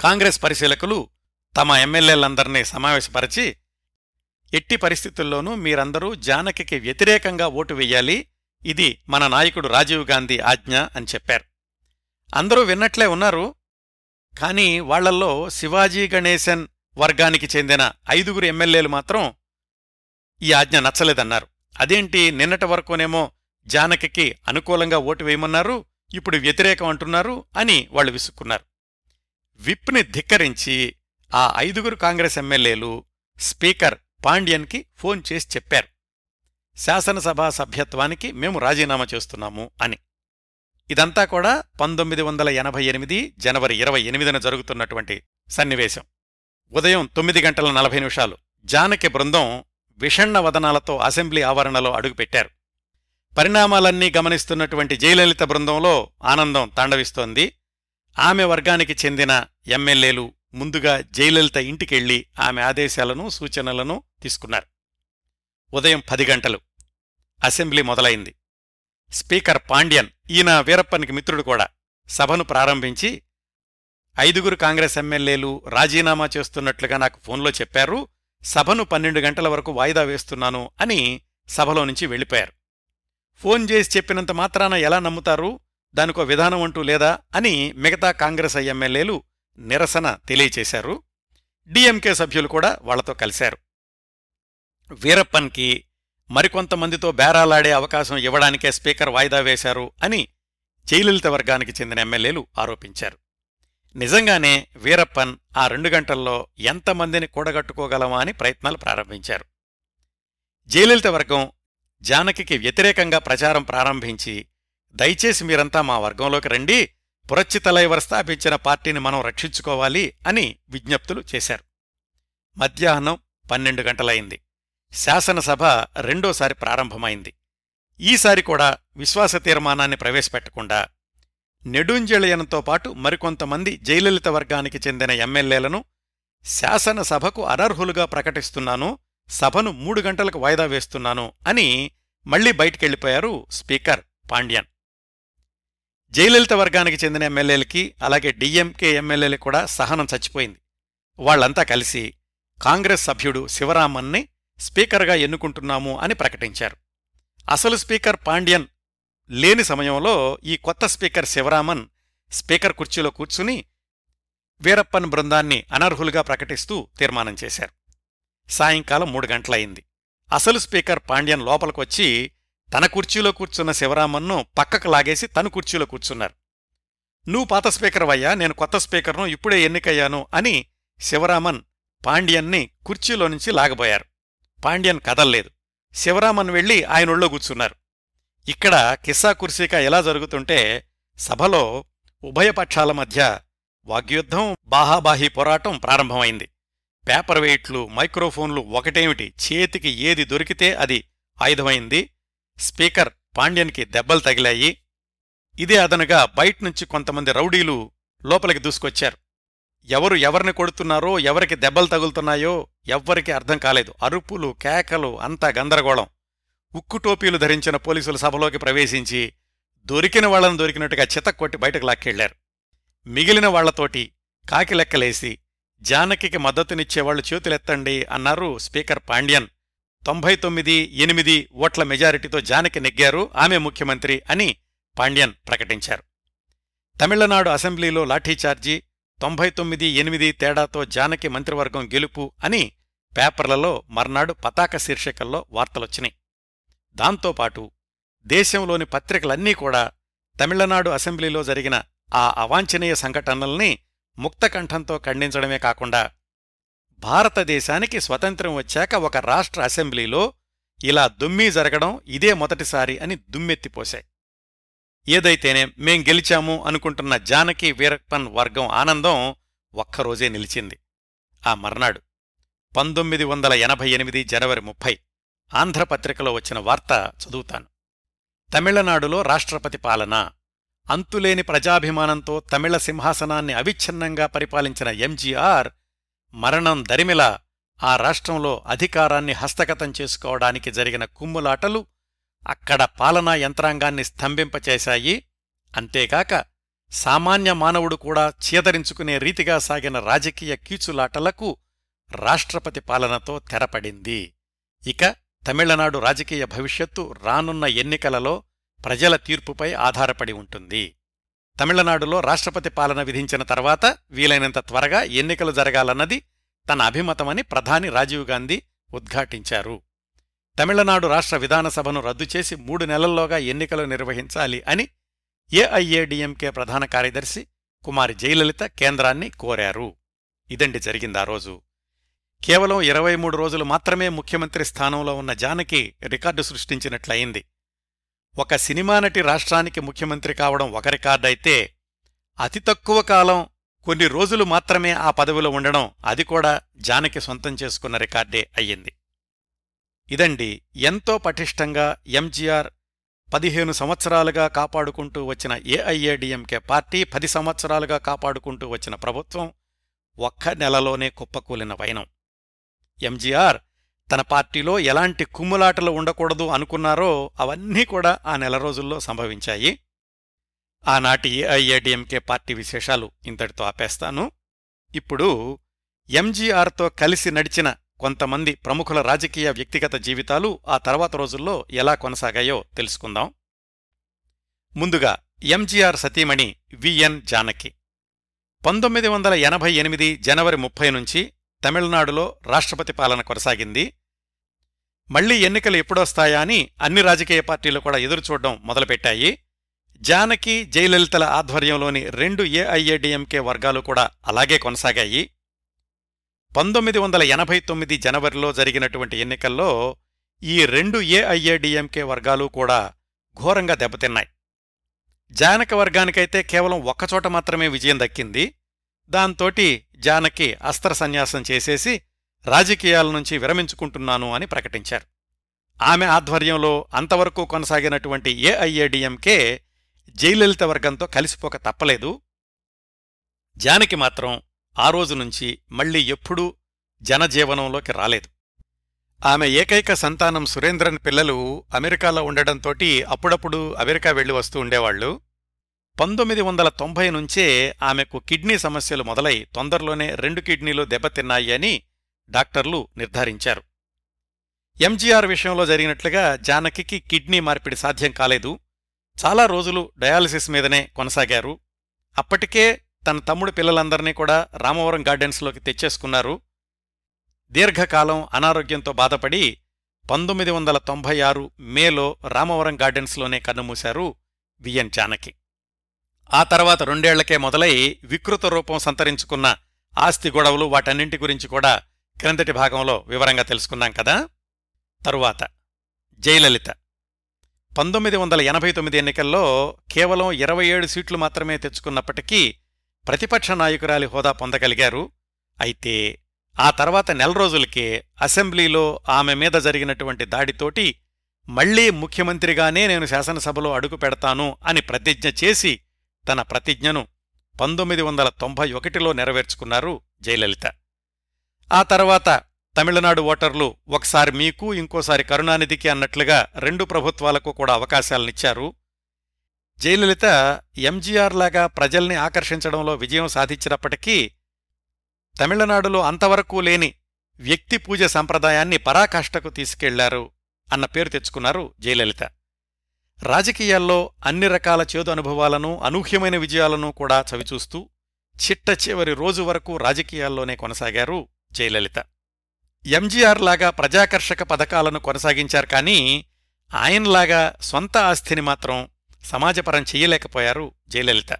కాంగ్రెస్ పరిశీలకులు తమ ఎమ్మెల్యేలందర్నీ సమావేశపరిచి ఎట్టి పరిస్థితుల్లోనూ మీరందరూ జానకికి వ్యతిరేకంగా ఓటు వెయ్యాలి ఇది మన నాయకుడు రాజీవ్ గాంధీ ఆజ్ఞ అని చెప్పారు. అందరూ విన్నట్లే ఉన్నారు కాని వాళ్ళల్లో శివాజీ గణేశన్ వర్గానికి చెందిన ఐదుగురు ఎమ్మెల్యేలు మాత్రం ఈ ఆజ్ఞ నచ్చలేదన్నారు. అదేంటి నిన్నటి వరకునేమో జానకికి అనుకూలంగా ఓటు వేయమన్నారు ఇప్పుడు వ్యతిరేకం అంటున్నారు అని వాళ్ళు విసుక్కున్నారు. విప్ని ధిక్కరించి ఆ ఐదుగురు కాంగ్రెస్ ఎమ్మెల్యేలు స్పీకర్ పాండ్యన్కి ఫోన్ చేసి చెప్పారు. శాసనసభా సభ్యత్వానికి మేము రాజీనామా చేస్తున్నాము అని. ఇదంతా కూడా పంతొమ్మిది వందల ఎనభై ఎనిమిది జనవరి ఇరవై ఎనిమిదిన జరుగుతున్నటువంటి సన్నివేశం. ఉదయం తొమ్మిది గంటల నలభై నిమిషాలు. జానకి బృందం విషణ్ణ వదనాలతో అసెంబ్లీ ఆవరణలో అడుగుపెట్టారు. పరిణామాలన్నీ గమనిస్తున్నటువంటి జయలలిత బృందంలో ఆనందం తాండవిస్తోంది. ఆమె వర్గానికి చెందిన ఎమ్మెల్యేలు ముందుగా జయలలిత ఇంటికెళ్ళి ఆమె ఆదేశాలను సూచనలను తీసుకున్నారు. ఉదయం పది గంటలు. అసెంబ్లీ మొదలైంది. స్పీకర్ పాండ్యన్ ఈయన వీరప్పనికి మిత్రుడు కూడా సభను ప్రారంభించి ఐదుగురు కాంగ్రెస్ ఎమ్మెల్యేలు రాజీనామా చేస్తున్నట్లుగా నాకు ఫోన్లో చెప్పారు. సభను పన్నెండు గంటల వరకు వాయిదా వేస్తున్నాను అని సభలో నుంచి వెళ్ళిపోయారు. ఫోన్ చేసి చెప్పినంత మాత్రాన ఎలా నమ్ముతారు? దానికో విధానం అంటూ లేదా? అని మిగతా కాంగ్రెస్ ఎమ్మెల్యేలు నిరసన తెలియచేశారు. డిఎంకే సభ్యులు కూడా వాళ్ళతో కలిశారు. వీరప్పన్కి మరికొంతమందితో బేరాలాడే అవకాశం ఇవ్వడానికే స్పీకర్ వాయిదా వేశారు అని జయలలిత వర్గానికి చెందిన ఎమ్మెల్యేలు ఆరోపించారు. నిజంగానే వీరప్పన్ ఆ రెండు గంటల్లో ఎంతమందిని కూడగట్టుకోగలమా అని ప్రయత్నాలు ప్రారంభించారు. జయలలిత వర్గం జానకికి వ్యతిరేకంగా ప్రచారం ప్రారంభించి దయచేసి మీరంతా మా వర్గంలోకి రండి పురచ్చితలైవర్ స్థాపించిన పార్టీని మనం రక్షించుకోవాలి అని విజ్ఞప్తులు చేశారు. మధ్యాహ్నం పన్నెండు గంటలైంది. శాసనసభ రెండోసారి ప్రారంభమైంది. ఈసారి కూడా విశ్వాస తీర్మానాన్ని ప్రవేశపెట్టకుండా నెడుంజళయనంతో పాటు మరికొంతమంది జయలలిత వర్గానికి చెందిన ఎమ్మెల్యేలను శాసనసభకు అనర్హులుగా ప్రకటిస్తున్నాను సభను మూడు గంటలకు వాయిదా వేస్తున్నాను అని మళ్ళీ బయటికెళ్ళిపోయారు స్పీకర్ పాండ్యన్. జయలలిత వర్గానికి చెందిన ఎమ్మెల్యేలకి అలాగే డిఎంకే ఎమ్మెల్యేలకి కూడా సహనం చచ్చిపోయింది. వాళ్ళంతా కలిసి కాంగ్రెస్ సభ్యుడు శివరామన్ని స్పీకర్గా ఎన్నుకుంటున్నాము అని ప్రకటించారు. అసలు స్పీకర్ పాండ్యన్ లేని సమయంలో ఈ కొత్త స్పీకర్ శివరామన్ స్పీకర్ కుర్చీలో కూర్చుని వీరప్పన్ బృందాన్ని అనర్హులుగా ప్రకటిస్తూ తీర్మానం చేశారు. సాయంకాలం మూడు గంటలయింది. అసలు స్పీకర్ పాండ్యన్ లోపలికొచ్చి తన కుర్చీలో కూర్చున్న శివరామన్ను పక్కకు లాగేసి తన కుర్చీలో కూర్చున్నారు. నువ్వు పాత స్పీకర్వయ్యా నేను కొత్త స్పీకర్ను ఇప్పుడే ఎన్నికయ్యాను అని శివరామన్ పాండ్యన్ని కుర్చీలో నుంచి లాగబోయారు. పాండ్యన్ కదల్లేదు. శివరామన్ వెళ్ళి ఆయనొళ్ళో కూర్చున్నారు. ఇక్కడ కిస్సా కుర్సీకా ఎలా జరుగుతుంటే సభలో ఉభయపక్షాల మధ్య వాగ్యుద్ధం బాహాబాహీ పోరాటం ప్రారంభమైంది. పేపర్ వెయిట్లు మైక్రోఫోన్లు ఒకటేమిటి? చేతికి ఏది దొరికితే అది ఆయుధమైంది. స్పీకర్ పాండ్యన్కి దెబ్బలు తగిలాయి. ఇదే అదనుగా బయట్నుంచి కొంతమంది రౌడీలు లోపలికి దూసుకొచ్చారు. ఎవరు ఎవరిని కొడుతున్నారో ఎవరికి దెబ్బలు తగులుతున్నాయో ఎవ్వరికి అర్థం కాలేదు. అరుపులు కేకలు అంతా గందరగోళం. ఉక్కు టోపీలు ధరించిన పోలీసులు సభలోకి ప్రవేశించి దొరికిన వాళ్ళను దొరికినట్టుగా చితక్కొట్టి బయటకు లాక్కెళ్ళారు. మిగిలిన వాళ్ళతోటి కాకి లెక్కలేసి జానకికి మద్దతునిచ్చేవాళ్ళు చేతులెత్తండి అన్నారు స్పీకర్ పాండ్యన్. తొంభై తొమ్మిది ఎనిమిది ఓట్ల మెజారిటీతో జానకి నెగ్గారు ఆమె ముఖ్యమంత్రి అని పాండ్యన్ ప్రకటించారు. తమిళనాడు అసెంబ్లీలో లాఠీచార్జీ తొంభై తొమ్మిది ఎనిమిది తేడాతో జానకి మంత్రివర్గం గెలుపు అని పేపర్లలో మర్నాడు పతాక శీర్షికల్లో వార్తలొచ్చినాయి. దాంతోపాటు దేశంలోని పత్రికలన్నీ కూడా తమిళనాడు అసెంబ్లీలో జరిగిన ఆ అవాంఛనీయ సంఘటనల్ని ముక్తకంఠంతో ఖండించడమే కాకుండా భారతదేశానికి స్వతంత్రం వచ్చాక ఒక రాష్ట్ర అసెంబ్లీలో ఇలా దుమ్మీ జరగడం ఇదే మొదటిసారి అని దుమ్మెత్తిపోశాయి ఏదైతేనే మేం గెలిచాము అనుకుంటున్న జానకి వీరప్పన్ వర్గం ఆనందం ఒక్కరోజే నిలిచింది. ఆ మర్నాడు పంతొమ్మిది వందల ఎనభై ఎనిమిది జనవరి ముప్పై ఆంధ్రపత్రికలో వచ్చిన వార్త చదువుతాను. తమిళనాడులో రాష్ట్రపతి పాలన అంతులేని ప్రజాభిమానంతో తమిళ సింహాసనాన్ని అవిచ్ఛిన్నంగా పరిపాలించిన ఎంజీఆర్ మరణం దరిమిలా ఆ రాష్ట్రంలో అధికారాన్ని హస్తగతం చేసుకోవడానికి జరిగిన కుమ్ములాటలు అక్కడ పాలనా యంత్రాంగాన్ని స్తంభింపచేశాయి. అంతేకాక సామాన్య మానవుడు కూడా చీదరించుకునే రీతిగా సాగిన రాజకీయ కీచులాటలకు రాష్ట్రపతి పాలనతో తెరపడింది. ఇక తమిళనాడు రాజకీయ భవిష్యత్తు రానున్న ఎన్నికలలో ప్రజల తీర్పుపై ఆధారపడి ఉంటుంది. తమిళనాడులో రాష్ట్రపతి పాలన విధించిన తర్వాత వీలైనంత త్వరగా ఎన్నికలు జరగాలన్నది తన అభిమతమని ప్రధాని రాజీవ్ గాంధీ ఉద్ఘాటించారు. తమిళనాడు రాష్ట్ర విధానసభను రద్దు చేసి మూడు నెలల్లోగా ఎన్నికలు నిర్వహించాలి అని ఏఐఏడిఎంకే ప్రధాన కార్యదర్శి కుమారి జయలలిత కేంద్రాన్ని కోరారు. ఇదండి జరిగిందా రోజు. కేవలం ఇరవై మూడు రోజులు మాత్రమే ముఖ్యమంత్రి స్థానంలో ఉన్న జానకి రికార్డు సృష్టించినట్లయింది. ఒక సినిమా నటి రాష్ట్రానికి ముఖ్యమంత్రి కావడం ఒక రికార్డైతే అతి తక్కువ కాలం కొన్ని రోజులు మాత్రమే ఆ పదవిలో ఉండడం అది కూడా జానకి సొంతం చేసుకున్న రికార్డే అయ్యింది. ఇదండి ఎంతో పటిష్టంగా ఎంజీఆర్ పదిహేను సంవత్సరాలుగా కాపాడుకుంటూ వచ్చిన ఏఐఏడిఎంకే పార్టీ పది సంవత్సరాలుగా కాపాడుకుంటూ వచ్చిన ప్రభుత్వం ఒక్క నెలలోనే కుప్పకూలిన వైనం. ఎంజీఆర్ తన పార్టీలో ఎలాంటి కుమ్ములాటలు ఉండకూడదు అనుకున్నారో అవన్నీ కూడా ఆ నెల రోజుల్లో సంభవించాయి. ఆనాటి ఏఐఏడిఎంకే పార్టీ విశేషాలు ఇంతటితో ఆపేస్తాను. ఇప్పుడు ఎంజీఆర్తో కలిసి నడిచిన కొంతమంది ప్రముఖుల రాజకీయ వ్యక్తిగత జీవితాలు ఆ తర్వాత రోజుల్లో ఎలా కొనసాగాయో తెలుసుకుందాం. ముందుగా ఎంజీఆర్ సతీమణి విఎన్ జానకి. పంతొమ్మిది వందల ఎనభై ఎనిమిది జనవరి ముప్పై నుంచి తమిళనాడులో రాష్ట్రపతి పాలన కొనసాగింది. మళ్ళీ ఎన్నికలు ఎప్పుడొస్తాయా అని అన్ని రాజకీయ పార్టీలు కూడా ఎదురుచూడడం మొదలుపెట్టాయి. జానకి జయలలితల ఆధ్వర్యంలోని రెండు ఏఐఏడిఎంకే వర్గాలు కూడా అలాగే కొనసాగాయి. పంతొమ్మిది వందల ఎనభై తొమ్మిది జనవరిలో జరిగినటువంటి ఎన్నికల్లో ఈ రెండు ఏఐఏడిఎంకే వర్గాలు కూడా ఘోరంగా దెబ్బతిన్నాయి. జానక వర్గానికైతే కేవలం ఒక్కచోట మాత్రమే విజయం దక్కింది. దాంతోటి జానకి అస్త్ర సన్యాసం చేసేసి రాజకీయాల నుంచి విరమించుకుంటున్నాను అని ప్రకటించారు. ఆమె ఆధ్వర్యంలో అంతవరకు కొనసాగినటువంటి ఏఐఏడిఎంకే జయలలిత వర్గంతో కలిసిపోక తప్పలేదు. జానకి మాత్రం ఆ రోజు నుంచి మళ్ళీ ఎప్పుడూ జనజీవనంలోకి రాలేదు. ఆమె ఏకైక సంతానం సురేంద్రన్ పిల్లలు అమెరికాలో ఉండడంతోటి అప్పుడప్పుడు అమెరికా వెళ్ళి వస్తూ ఉండేవాళ్ళు పంతొమ్మిది వందల తొంభై నుంచే ఆమెకు కిడ్నీ సమస్యలు మొదలై తొందరలోనే రెండు కిడ్నీలు దెబ్బతిన్నాయి అని డాక్టర్లు నిర్ధారించారు. ఎంజీఆర్ విషయంలో జరిగినట్లుగా జానకికి కిడ్నీ మార్పిడి సాధ్యం కాలేదు. చాలా రోజులు డయాలసిస్ మీదనే కొనసాగారు. అప్పటికే తన తమ్ముడు పిల్లలందర్నీ కూడా రామవరం గార్డెన్స్లోకి తెచ్చేసుకున్నారు. దీర్ఘకాలం అనారోగ్యంతో బాధపడి పంతొమ్మిది వందల తొంభై ఆరు మేలో రామవరం గార్డెన్స్లోనే కన్నుమూశారు విఎన్ జానకి. ఆ తర్వాత రెండేళ్ళకే మొదలై వికృత రూపం సంతరించుకున్న ఆస్తి గొడవలు వాటన్నింటి గురించి కూడా క్రిందటి భాగంలో వివరంగా తెలుసుకున్నాం కదా? తరువాత జయలలిత. పంతొమ్మిది వందల ఎనభై తొమ్మిది ఎన్నికల్లో కేవలం ఇరవై ఏడు సీట్లు మాత్రమే తెచ్చుకున్నప్పటికీ ప్రతిపక్ష నాయకురాలి హోదా పొందగలిగారు. అయితే ఆ తర్వాత నెల రోజులకే అసెంబ్లీలో ఆమె మీద జరిగినటువంటి దాడితోటి మళ్ళీ ముఖ్యమంత్రిగానే నేను శాసనసభలో అడుగు పెడతాను అని ప్రతిజ్ఞ చేసి తన ప్రతిజ్ఞను పంతొమ్మిది వందల తొంభై ఒకటిలో నెరవేర్చుకున్నారు జయలలిత. ఆ తర్వాత తమిళనాడు ఓటర్లు ఒకసారి మీకు ఇంకోసారి కరుణానిధికి అన్నట్లుగా రెండు ప్రభుత్వాలకు కూడా అవకాశాలనిచ్చారు. జయలలిత ఎంజీఆర్ లాగా ప్రజల్ని ఆకర్షించడంలో విజయం సాధించినప్పటికీ తమిళనాడులో అంతవరకు లేని వ్యక్తి పూజ సంప్రదాయాన్ని పరాకాష్ఠకు తీసుకెళ్ళారు అన్న పేరు తెచ్చుకున్నారు జయలలిత. రాజకీయాల్లో అన్ని రకాల చేదు అనుభవాలను అనూహ్యమైన విజయాలను కూడా చవిచూస్తూ చిట్ట చివరి రోజు వరకు రాజకీయాల్లోనే కొనసాగారు జయలలిత. ఎంజీఆర్ లాగా ప్రజాకర్షక పథకాలను కొనసాగించారు కానీ ఆయన్లాగా సొంత ఆస్తిని మాత్రం సమాజపరం చెయ్యలేకపోయారు జయలలిత.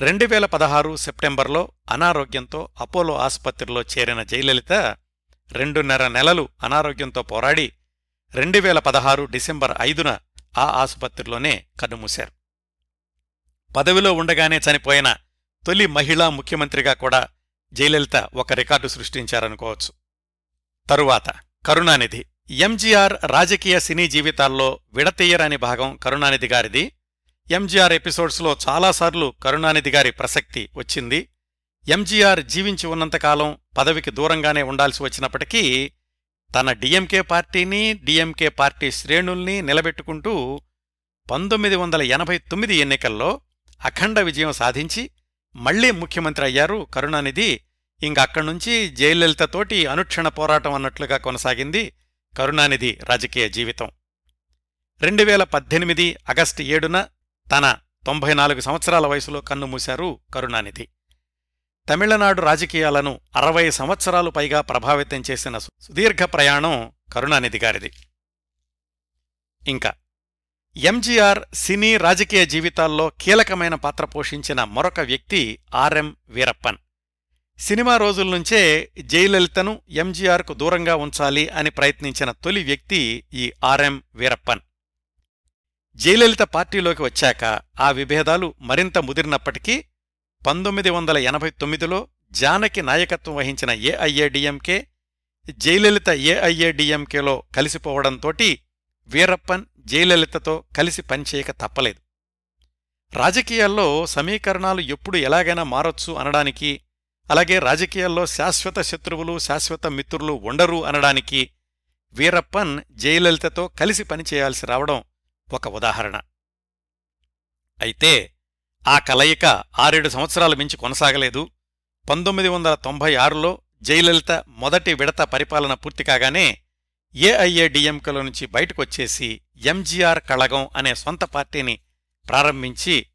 రెండు వేల పదహారు సెప్టెంబర్లో అనారోగ్యంతో అపోలో ఆసుపత్రిలో చేరిన జయలలిత రెండున్నర నెలలు అనారోగ్యంతో పోరాడి రెండు వేల పదహారు డిసెంబర్ ఐదున ఆ ఆసుపత్రిలోనే కన్నుమూశారు. పదవిలో ఉండగానే చనిపోయిన తొలి మహిళా ముఖ్యమంత్రిగా కూడా జయలలిత ఒక రికార్డు సృష్టించారనుకోవచ్చు. తరువాత కరుణానిధి. ఎంజీఆర్ రాజకీయ సినీ జీవితాల్లో విడతీయరాని భాగం కరుణానిధి గారిది. ఎంజీఆర్ ఎపిసోడ్స్లో చాలాసార్లు కరుణానిధి గారి ప్రసక్తి వచ్చింది. ఎంజీఆర్ జీవించి ఉన్నంతకాలం పదవికి దూరంగానే ఉండాల్సి వచ్చినప్పటికీ తన డిఎంకే పార్టీని డిఎంకే పార్టీ శ్రేణుల్ని నిలబెట్టుకుంటూ పంతొమ్మిది వందల ఎనభై తొమ్మిది ఎన్నికల్లో అఖండ విజయం సాధించి మళ్ళీ ముఖ్యమంత్రి అయ్యారు కరుణానిధి. ఇంకక్కడ్నుంచి జయలలితతోటి అనుక్షణ పోరాటం అన్నట్లుగా కొనసాగింది కరుణానిధి రాజకీయ జీవితం. రెండు వేల పద్దెనిమిది ఆగస్టు ఏడున తన తొంభై నాలుగు సంవత్సరాల వయసులో కన్నుమూశారు కరుణానిధి. తమిళనాడు రాజకీయాలను అరవై సంవత్సరాలు పైగా ప్రభావితం చేసిన సుదీర్ఘ ప్రయాణం కరుణానిధి గారిది. ఇంకా ఎంజీఆర్ సినీ రాజకీయ జీవితాల్లో కీలకమైన పాత్ర పోషించిన మరొక వ్యక్తి ఆర్ఎం వీరప్పన్. సినిమా రోజుల నుంచే జయలలితను ఎంజీఆర్కు దూరంగా ఉంచాలి అని ప్రయత్నించిన తొలి వ్యక్తి ఈ ఆర్ఎం వీరప్పన్. జయలలిత పార్టీలోకి వచ్చాక ఆ విభేదాలు మరింత ముదిరినప్పటికీ పంతొమ్మిది వందల ఎనభై తొమ్మిదిలో జానకి నాయకత్వం వహించిన ఏఐఏడిఎంకే జయలలిత ఏఐఏడిఎంకేలో కలిసిపోవడంతోటి వీరప్పన్ జయలలితతో కలిసి పనిచేయక తప్పలేదు. రాజకీయాల్లో సమీకరణాలు ఎప్పుడు ఎలాగైనా మారొచ్చు అనడానికి అలాగే రాజకీయాల్లో శాశ్వత శత్రువులు శాశ్వత మిత్రులు ఉండరు అనడానికి వీరప్పన్ జయలలితతో కలిసి పనిచేయాల్సి రావడం ఒక ఉదాహరణ. అయితే ఆ కలయిక ఆరేడు సంవత్సరాల మించి కొనసాగలేదు. పంతొమ్మిది వందల తొంభై ఆరులో జయలలిత మొదటి విడత పరిపాలన పూర్తి కాగానే ఏఐఏడిఎంకేలో నుంచి బయటకొచ్చేసి ఎంజీఆర్ కళగం అనే సొంత పార్టీని ప్రారంభించి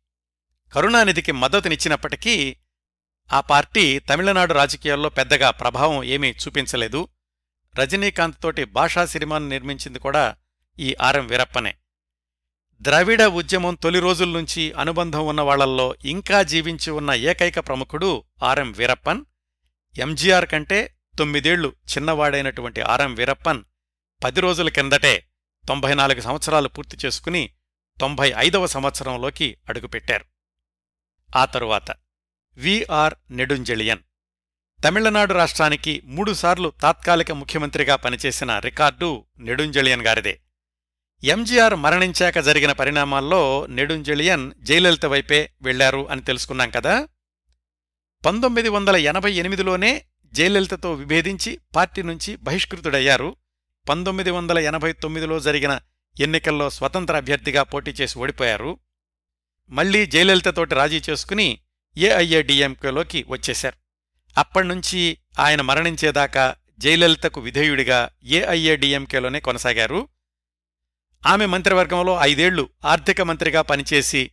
కరుణానిధికి మద్దతునిచ్చినప్పటికీ ఆ పార్టీ తమిళనాడు రాజకీయాల్లో పెద్దగా ప్రభావం ఏమీ చూపించలేదు. రజనీకాంత్ తోటి భాషా సినిమాను నిర్మించింది కూడా ఈ ఆర్ఎం వీరప్పనే. ద్రవిడ ఉద్యమం తొలి రోజుల నుంచి అనుబంధం ఉన్న వాళ్ళల్లో ఇంకా జీవించి ఉన్న ఏకైక ప్రముఖుడు ఆర్ఎం వీరప్పన్. ఎంజీఆర్ కంటే తొమ్మిదేళ్ళు చిన్నవాడైనటువంటి ఆర్ఎం వీరప్పన్ పది రోజుల కిందటే తొంభై నాలుగు సంవత్సరాలు పూర్తి చేసుకుని తొంభై ఐదవ సంవత్సరంలోకి అడుగుపెట్టారు. ఆ తరువాత విఆర్ నెడుంజలియన్. తమిళనాడు రాష్ట్రానికి మూడుసార్లు తాత్కాలిక ముఖ్యమంత్రిగా పనిచేసిన రికార్డు నెడుంజలియన్ గారిదే. ఎంజీఆర్ మరణించాక జరిగిన పరిణామాల్లో నెడుంజలియన్ జయలలిత వైపే వెళ్ళారు అని తెలుసుకున్నాం కదా. పంతొమ్మిది వందల ఎనభై ఎనిమిదిలోనే జయలలితతో విభేదించి పార్టీ నుంచి బహిష్కృతుడయ్యారు. పంతొమ్మిది వందల ఎనభై తొమ్మిదిలో జరిగిన ఎన్నికల్లో స్వతంత్ర అభ్యర్థిగా పోటీ చేసి ఓడిపోయారు. మళ్ళీ జయలలితతోటి రాజీ చేసుకుని ఏఐఏడిఎంకేలోకి వచ్చేశారు. అప్పణ్నుంచి ఆయన మరణించేదాకా జయలలితకు విధేయుడిగా ఏఐఏడిఎంకేలోనే కొనసాగారు. ఆమె మంత్రివర్గంలో ఐదేళ్ళు ఆర్థిక మంత్రిగా పనిచేసి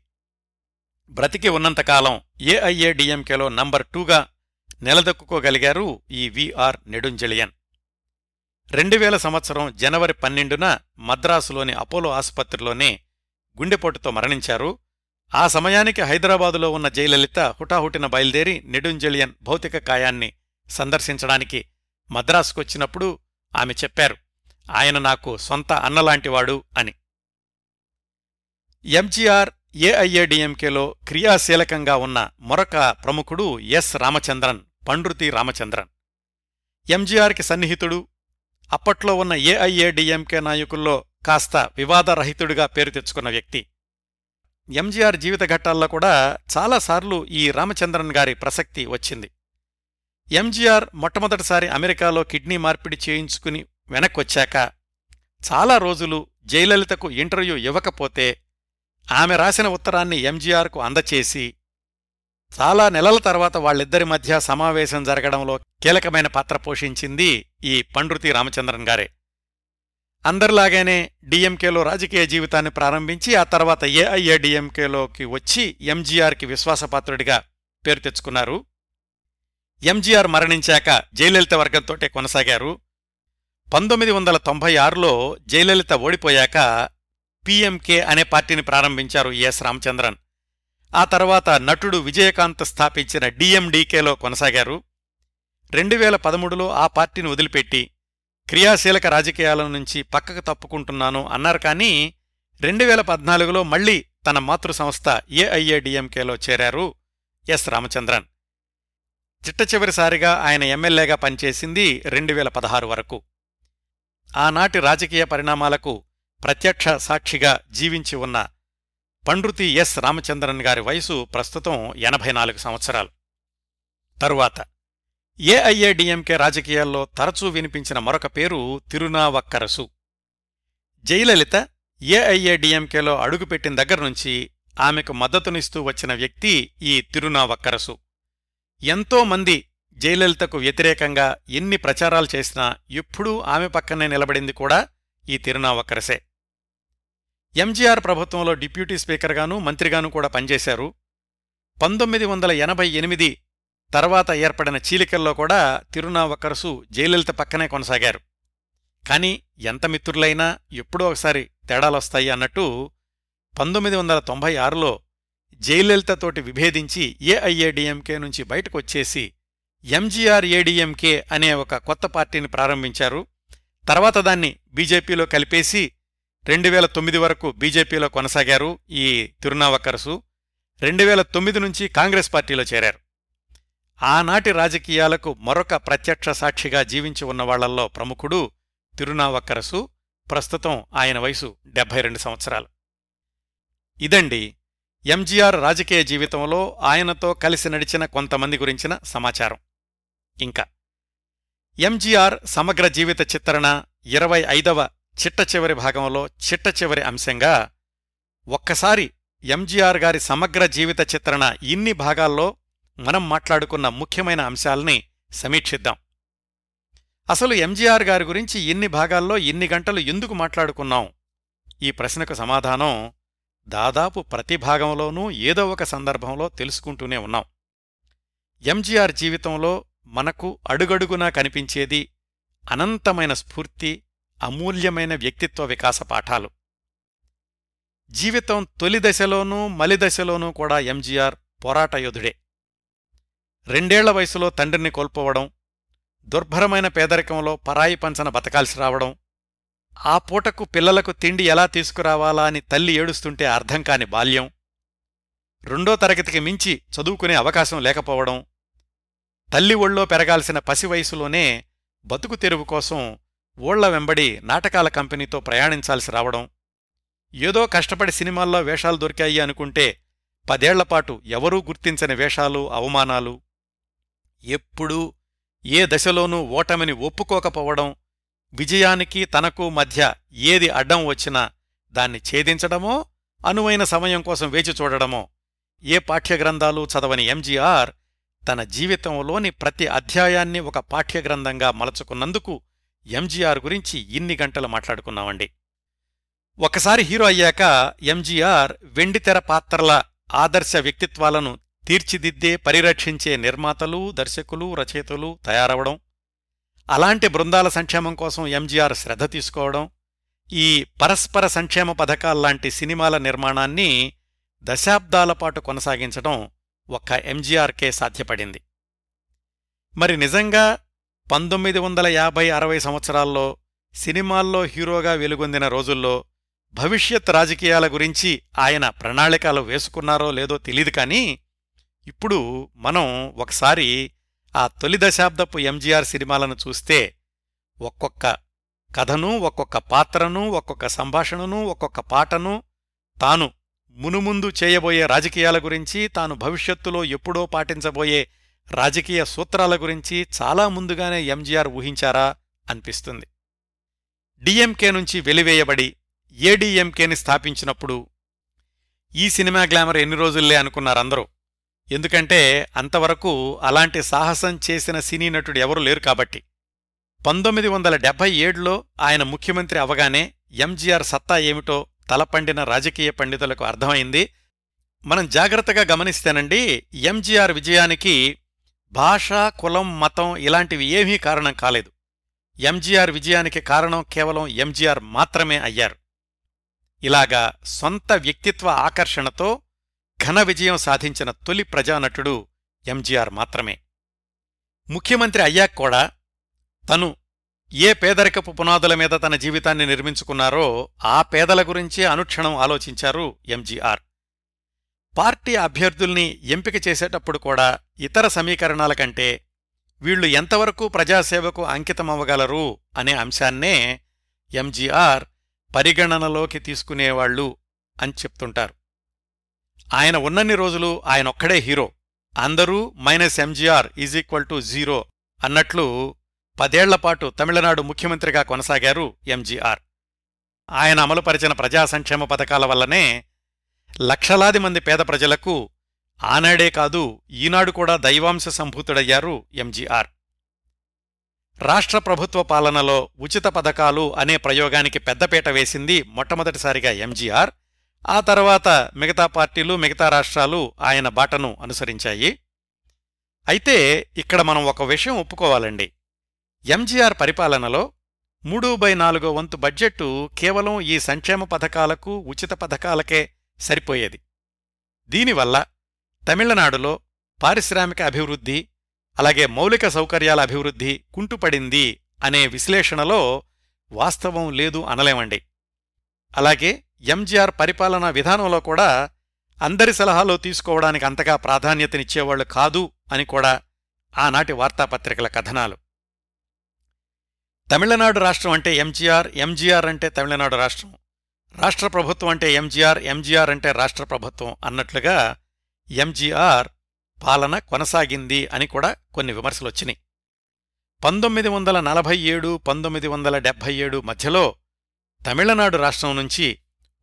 బ్రతికి ఉన్నంతకాలం ఏఐఏడిఎంకేలో నంబర్ టూగా నిలదొక్కుకోగలిగారు ఈ విఆర్ నెడుంజలియన్. రెండువేల సంవత్సరం జనవరి పన్నెండున మద్రాసులోని అపోలో ఆసుపత్రిలోనే గుండెపోటుతో మరణించారు. ఆ సమయానికి హైదరాబాదులో ఉన్న జయలలిత హుటాహుటిన బయలుదేరి నెడుంజలియన్ భౌతిక కాయాన్ని సందర్శించడానికి మద్రాసుకొచ్చినప్పుడు ఆమె చెప్పారు ఆయన నాకు సొంత అన్నలాంటివాడు అని. ఎంజీఆర్ ఏఐఏడిఎంకేలో క్రియాశీలకంగా ఉన్న మరొక ప్రముఖుడు ఎస్ రామచంద్రన్ పండ్రుతి రామచంద్రన్. ఎంజీఆర్కి సన్నిహితుడు అప్పట్లో ఉన్న ఏఐఏడిఎంకే నాయకుల్లో కాస్త వివాదరహితుడిగా పేరు తెచ్చుకున్న వ్యక్తి. ఎంజీఆర్ జీవిత ఘట్టాల్లో కూడా చాలాసార్లు ఈ రామచంద్రన్ గారి ప్రసక్తి వచ్చింది. ఎంజీఆర్ మొట్టమొదటిసారి అమెరికాలో కిడ్నీ మార్పిడి చేయించుకుని వెనక్కొచ్చాక చాలా రోజులు జయలలితకు ఇంటర్వ్యూ ఇవ్వకపోతే ఆమె రాసిన ఉత్తరాన్ని ఎంజీఆర్కు అందచేసి చాలా నెలల తర్వాత వాళ్ళిద్దరి మధ్య సమావేశం జరగడంలో కీలకమైన పాత్ర పోషించింది ఈ పండ్రుతి రామచంద్రన్ గారే. అందరిలాగానే డిఎంకేలో రాజకీయ జీవితాన్ని ప్రారంభించి ఆ తర్వాత ఏఐఏడిఎంకేలోకి వచ్చి ఎంజీఆర్కి విశ్వాసపాత్రుడిగా పేరు తెచ్చుకున్నారు. ఎంజీఆర్ మరణించాక జయలలిత వర్గంతోటే కొనసాగారు. పంతొమ్మిది వందల తొంభై ఆరులో జయలలిత ఓడిపోయాక పీఎంకే అనే పార్టీని ప్రారంభించారు ఎస్ రామచంద్రన్. ఆ తర్వాత నటుడు విజయకాంత్ స్థాపించిన డిఎండికేలో కొనసాగారు. రెండు వేల పదమూడులో ఆ పార్టీని వదిలిపెట్టి క్రియాశీలక రాజకీయాల నుంచి పక్కకు తప్పుకుంటున్నాను అన్నారు కానీ రెండు వేల పద్నాలుగులో మళ్ళీ తన మాతృ సంస్థ ఏఐఏడిఎంకేలో చేరారు ఎస్ రామచంద్రన్. చిట్ట చివరిసారిగా ఆయన ఎమ్మెల్యేగా పనిచేసింది రెండు వేల పదహారు వరకు. ఆనాటి రాజకీయ పరిణామాలకు ప్రత్యక్ష సాక్షిగా జీవించి ఉన్న పండ్రుతి ఎస్. రామచంద్రన్ గారి వయసు ప్రస్తుతం ఎనభై నాలుగు సంవత్సరాలు. తరువాత ఏఐఏడిఎంకే రాజకీయాల్లో తరచూ వినిపించిన మరొక పేరు తిరునావక్కరసు. జయలలిత ఏఐఏడిఎంకేలో అడుగుపెట్టిన దగ్గర్నుంచి ఆమెకు మద్దతునిస్తూ వచ్చిన వ్యక్తి ఈ తిరునావక్కరసు. ఎంతోమంది జయలలితకు వ్యతిరేకంగా ఎన్ని ప్రచారాలు చేసినా ఎప్పుడూ ఆమె పక్కనే నిలబడింది కూడా ఈ తిరునావక్కరసే ఎంజీఆర్ ప్రభుత్వంలో డిప్యూటీ స్పీకర్గానూ మంత్రిగానూ కూడా పనిచేశారు. పంతొమ్మిది వందల ఎనభై ఎనిమిది తర్వాత ఏర్పడిన చీలికల్లో కూడా తిరునావక్కరసు జయలలిత పక్కనే కొనసాగారు. కాని ఎంత మిత్రులైనా ఎప్పుడో ఒకసారి తేడాలొస్తాయి అన్నట్టు పంతొమ్మిది వందల తొంభై ఆరులో జయలలితతోటి విభేదించి ఏఐఏడిఎంకే నుంచి బయటకొచ్చేసి ఎంజీఆర్ ఏడీఎంకే అనే ఒక కొత్త పార్టీని ప్రారంభించారు. తర్వాత దాన్ని బీజేపీలో కలిపేసి రెండు వేల తొమ్మిది వరకు బీజేపీలో కొనసాగారు ఈ తిరునావక్కరసు రెండు వేల తొమ్మిది నుంచి కాంగ్రెస్ పార్టీలో చేరారు. ఆనాటి రాజకీయాలకు మరొక ప్రత్యక్ష సాక్షిగా జీవించి ఉన్నవాళ్ళల్లో ప్రముఖుడు తిరునావక్కరసు ప్రస్తుతం ఆయన వయసు డెబ్బై రెండు సంవత్సరాలు. ఇదండి ఎంజీఆర్ రాజకీయ జీవితంలో ఆయనతో కలిసి నడిచిన కొంతమంది గురించిన సమాచారం. ఇంకా. ఎంజీఆర్ సమగ్ర జీవిత చిత్రణ ఇరవై ఐదవ చిట్ట చివరి భాగంలో చిట్ట చివరి అంశంగా ఒక్కసారి ఎంజీఆర్ గారి సమగ్ర జీవిత చిత్రణ ఇన్ని భాగాల్లో మనం మాట్లాడుకున్న ముఖ్యమైన అంశాల్ని సమీక్షిద్దాం. అసలు ఎంజీఆర్ గారి గురించి ఇన్ని భాగాల్లో ఇన్ని గంటలు ఎందుకు మాట్లాడుకున్నాం? ఈ ప్రశ్నకు సమాధానం దాదాపు ప్రతి భాగంలోనూ ఏదో ఒక సందర్భంలో తెలుసుకుంటూనే ఉన్నాం. ఎంజీఆర్ జీవితంలో మనకు అడుగడుగునా కనిపించేది అనంతమైన స్ఫూర్తి అమూల్యమైన వ్యక్తిత్వ వికాస పాఠాలు. జీవితం తొలి దశలోనూ మలిదశలోనూ కూడా ఎంజీఆర్ పోరాటయోధుడే రెండేళ్ళ వయసులో తండ్రిని కోల్పోవడం దుర్భరమైన పేదరికంలో పరాయి పంచన బతకాల్సి రావడం ఆ పూటకు పిల్లలకు తిండి ఎలా తీసుకురావాలా అని తల్లి ఏడుస్తుంటే అర్థం కాని బాల్యం రెండో తరగతికి మించి చదువుకునే అవకాశం లేకపోవడం తల్లి ఒళ్ళో పెరగాల్సిన పసి వయసులోనే బతుకు తెరువు కోసం ఊళ్ళ వెంబడి నాటకాల కంపెనీతో ప్రయాణించాల్సి రావడం. ఏదో కష్టపడి సినిమాల్లో వేషాలు దొరికాయి అనుకుంటే పదేళ్ళపాటు ఎవరూ గుర్తించని వేషాలు అవమానాలు. ఎప్పుడూ ఏ దశలోనూ ఓటమిని ఒప్పుకోకపోవడం విజయానికి తనకు మధ్య ఏది అడ్డం వచ్చినా దాన్ని ఛేదించడమో అనువైన సమయం కోసం వేచి చూడడమో ఏ పాఠ్యగ్రంథాలు చదవని ఎంజీఆర్ తన జీవితంలోని ప్రతి అధ్యాయాన్ని ఒక పాఠ్యగ్రంథంగా మలచుకున్నందుకు ఎంజీఆర్ గురించి ఇన్ని గంటలు మాట్లాడుకున్నామండి. ఒకసారి హీరో అయ్యాక ఎంజీఆర్ వెండితెర పాత్రల ఆదర్శ వ్యక్తిత్వాలను తీర్చిదిద్దే పరిరక్షించే నిర్మాతలు దర్శకులు రచయితలు తయారవడం అలాంటి బృందాల సంక్షేమం కోసం ఎంజీఆర్ శ్రద్ధ తీసుకోవడం ఈ పరస్పర సంక్షేమ పథకాల్లాంటి సినిమాల నిర్మాణాన్ని దశాబ్దాల పాటు కొనసాగించడం ఒక్క ఎంజీఆర్కే సాధ్యపడింది. మరి నిజంగా పంతొమ్మిది వందల యాభై అరవై సంవత్సరాల్లో సినిమాల్లో హీరోగా వెలుగొందిన రోజుల్లో భవిష్యత్ రాజకీయాల గురించి ఆయన ప్రణాళికలు వేసుకున్నారో లేదో తెలీదు కానీ ఇప్పుడు మనం ఒకసారి ఆ తొలి దశాబ్దపు ఎంజీఆర్ సినిమాలను చూస్తే ఒక్కొక్క కథను ఒక్కొక్క పాత్రను ఒక్కొక్క సంభాషణను ఒక్కొక్క పాటను తాను మునుముందు చేయబోయే రాజకీయాల గురించి తాను భవిష్యత్తులో ఎప్పుడో పాటించబోయే రాజకీయ సూత్రాల గురించి చాలా ముందుగానే ఎంజీఆర్ ఊహించారా అనిపిస్తుంది. డిఎంకే నుంచి వెలివేయబడి ఏడీఎంకేని స్థాపించినప్పుడు ఈ సినిమా గ్లామర్ ఎన్ని రోజుల్లే అనుకున్నారందరూ. ఎందుకంటే అంతవరకు అలాంటి సాహసం చేసిన సినీ నటుడు ఎవరూ లేరు కాబట్టి. పంతొమ్మిది వందల డెబ్బై ఏడులో ఆయన ముఖ్యమంత్రి అవగానే ఎంజీఆర్ సత్తా ఏమిటో తలపండిన రాజకీయ పండితులకు అర్థమైంది. మనం జాగ్రత్తగా గమనిస్తేనండి ఎంజీఆర్ విజయానికి భాష కులం మతం ఇలాంటివి ఏమీ కారణం కాలేదు. ఎంజీఆర్ విజయానికి కారణం కేవలం ఎంజీఆర్ మాత్రమే అయ్యారు. ఇలాగా సొంత వ్యక్తిత్వ ఆకర్షణతో ఘన విజయం సాధించిన తొలి ప్రజానటుడు ఎంజీఆర్ మాత్రమే. ముఖ్యమంత్రి అయ్యాక కూడా తను ఏ పేదరికపు పునాదుల మీద తన జీవితాన్ని నిర్మించుకున్నారో ఆ పేదల గురించే అనుక్షణం ఆలోచించారు ఎంజీఆర్. పార్టీ అభ్యర్థుల్ని ఎంపిక చేసేటప్పుడు కూడా ఇతర సమీకరణాల కంటే వీళ్ళు ఎంతవరకు ప్రజాసేవకు అంకితమవ్వగలరు అనే అంశాన్నే ఎంజీఆర్ పరిగణనలోకి తీసుకునేవాళ్ళు అని చెప్తుంటారు. ఆయన ఉన్నన్ని రోజులు ఆయనొక్కడే హీరో. అందరూ minus MGR is equal to zero అన్నట్లు పదేళ్ళపాటు తమిళనాడు ముఖ్యమంత్రిగా కొనసాగారు ఎంజీఆర్. ఆయన అమలుపరిచిన ప్రజా సంక్షేమ పథకాల వల్లనే లక్షలాది మంది పేద ప్రజలకు ఆనాడే కాదు ఈనాడు కూడా దైవాంశ సంభూతుడయ్యారు ఎంజీఆర్. రాష్ట్ర ప్రభుత్వ పాలనలో ఉచిత పథకాలు అనే ప్రయోగానికి పెద్దపీట వేసింది మొట్టమొదటిసారిగా ఎంజీఆర్. ఆ తర్వాత మిగతా పార్టీలు మిగతా రాష్ట్రాలు ఆయన బాటను అనుసరించాయి. అయితే ఇక్కడ మనం ఒక విషయం ఒప్పుకోవాలండి. ఎంజీఆర్ పరిపాలనలో మూడు బై నాలుగో వంతు బడ్జెట్టు కేవలం ఈ సంక్షేమ పథకాలకు ఉచిత పథకాలకే సరిపోయేది. దీనివల్ల తమిళనాడులో పారిశ్రామిక అభివృద్ధి అలాగే మౌలిక సౌకర్యాల అభివృద్ధి కుంటుపడింది అనే విశ్లేషణలో వాస్తవం లేదు అనలేమండి. అలాగే ఎంజీఆర్ పరిపాలనా విధానంలో కూడా అందరి సలహాలు తీసుకోవడానికి అంతగా ప్రాధాన్యతనిచ్చేవాళ్ళు కాదు అని కూడా ఆనాటి వార్తాపత్రికల కథనాలు. తమిళనాడు రాష్ట్రం అంటే ఎంజీఆర్ ఎంజీఆర్ అంటే తమిళనాడు రాష్ట్రం. రాష్ట్ర ప్రభుత్వం అంటే ఎంజీఆర్ ఎంజీఆర్ అంటే రాష్ట్ర ప్రభుత్వం అన్నట్లుగా ఎంజీఆర్ పాలన కొనసాగింది అని కూడా కొన్ని విమర్శలొచ్చినాయి పంతొమ్మిది వందల నలభై ఏడు పంతొమ్మిది వందల డెబ్భై ఏడు మధ్యలో తమిళనాడు రాష్ట్రం నుంచి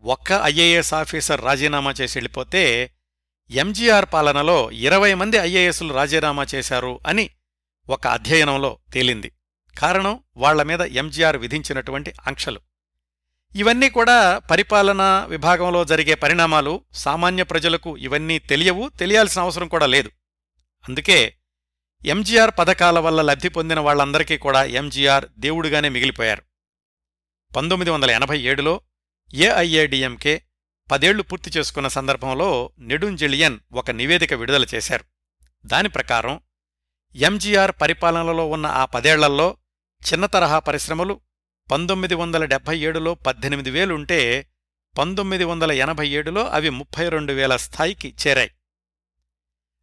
ఒక్క ఐఏఎస్ ఆఫీసర్ రాజీనామా చేసి వెళ్ళిపోతే ఎంజీఆర్ పాలనలో ఇరవై మంది ఐఏఎస్లు రాజీనామా చేశారు అని ఒక అధ్యయనంలో తేలింది. కారణం వాళ్ళ మీద ఎంజీఆర్ విధించినటువంటి ఆంక్షలు. ఇవన్నీ కూడా పరిపాలనా విభాగంలో జరిగే పరిణామాలు సామాన్య ప్రజలకు ఇవన్నీ తెలియవు తెలియాల్సిన అవసరం కూడా లేదు. అందుకే ఎంజీఆర్ పథకాల వల్ల లబ్ధి పొందిన వాళ్ళందరికీ కూడా ఎంజీఆర్ దేవుడుగానే మిగిలిపోయారు. పంతొమ్మిది వందల ఎనభై ఏడులో ఏఐఏడిఎంకే పదేళ్ళు పూర్తి చేసుకున్న సందర్భంలో నెడుంజెలియన్ ఒక నివేదిక విడుదల చేశారు. దాని ప్రకారం ఎంజీఆర్ పరిపాలనలో ఉన్న ఆ పదేళ్ళల్లో చిన్న తరహా పరిశ్రమలు పంతొమ్మిది వందల డెబ్భై ఏడులో పద్దెనిమిది వేలుంటే పంతొమ్మిది వందల ఎనభై ఏడులో అవి ముప్పై రెండు వేల స్థాయికి చేరాయి.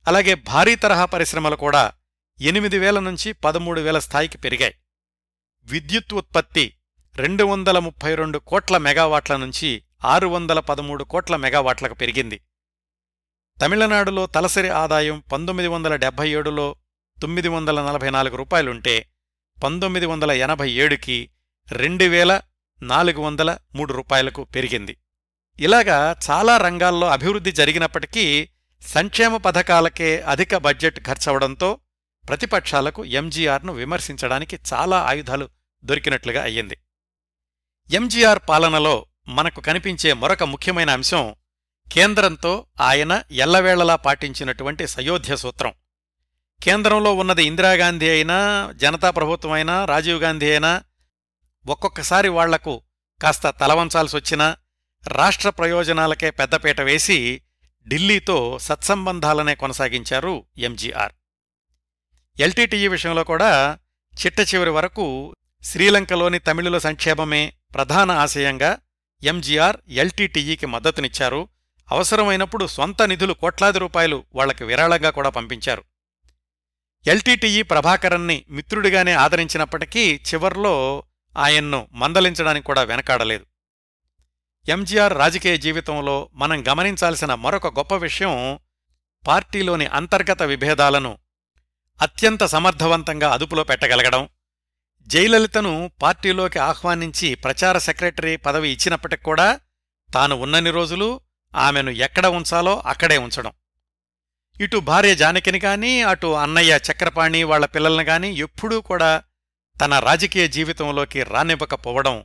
అలాగే భారీ తరహా పరిశ్రమలు కూడా ఎనిమిది వేల నుంచి పదమూడు వేల స్థాయికి పెరిగాయి. విద్యుత్ ఉత్పత్తి రెండు వందల ముప్పై రెండు కోట్ల మెగావాట్ల నుంచి ఆరు వందల పదమూడు కోట్ల మెగావాట్లకు పెరిగింది. తమిళనాడులో తలసరి ఆదాయం పంతొమ్మిది వందల డెబ్బై ఏడులో తొమ్మిది వందల నలభై నాలుగు రూపాయలుంటే పంతొమ్మిది వందల ఎనభై ఏడుకి రెండు వేల నాలుగు వందల మూడు రూపాయలకు పెరిగింది. ఇలాగా చాలా రంగాల్లో అభివృద్ధి జరిగినప్పటికీ సంక్షేమ పథకాలకే అధిక బడ్జెట్ ఖర్చవడంతో ప్రతిపక్షాలకు ఎంజీఆర్ను విమర్శించడానికి చాలా ఆయుధాలు దొరికినట్లుగా అయ్యింది. ఎంజీఆర్ పాలనలో మనకు కనిపించే మరొక ముఖ్యమైన అంశం కేంద్రంతో ఆయన ఎల్లవేళలా పాటించినటువంటి సయోధ్య సూత్రం. కేంద్రంలో ఉన్నది ఇందిరాగాంధీ అయినా జనతా ప్రభుత్వం అయినా రాజీవ్ గాంధీ అయినా ఒక్కొక్కసారి వాళ్ళకు కాస్త తలవంచాల్సొచ్చినా రాష్ట్ర ప్రయోజనాలకే పెద్దపీట వేసి ఢిల్లీతో సత్సంబంధాలనే కొనసాగించారు ఎంజీఆర్. ఎల్టీటీఈ విషయంలో కూడా చిట్ట చివరి వరకు శ్రీలంకలోని తమిళుల సంక్షేమమే ప్రధాన ఆశయంగా ఎంజీఆర్ ఎల్టీటీఈకి మద్దతునిచ్చారు. అవసరమైనప్పుడు సొంత నిధులు కోట్లాది రూపాయలు వాళ్ళకు విరాళంగా కూడా పంపించారు. ఎల్టీటీఈ ప్రభాకరన్ని మిత్రుడిగానే ఆదరించినప్పటికీ చివర్లో ఆయన్ను మందలించడానికి కూడా వెనకాడలేదు. ఎంజీఆర్ రాజకీయ జీవితంలో మనం గమనించాల్సిన మరొక గొప్ప విషయం పార్టీలోని అంతర్గత విభేదాలను అత్యంత సమర్థవంతంగా అదుపులో పెట్టగలగడం జయలలితను పార్టీలోకి ఆహ్వానించి ప్రచార సెక్రటరీ పదవి ఇచ్చినప్పటికి కూడా తాను ఉన్నన్ని రోజులు ఆమెను ఎక్కడ ఉంచాలో అక్కడే ఉంచడం. ఇటు భార్య జానకిని కానీ అటు అన్నయ్య చక్రపాణి వాళ్ళ పిల్లల్ని కానీ ఎప్పుడూ కూడా తన రాజకీయ జీవితంలోకి రానివ్వకపోవడం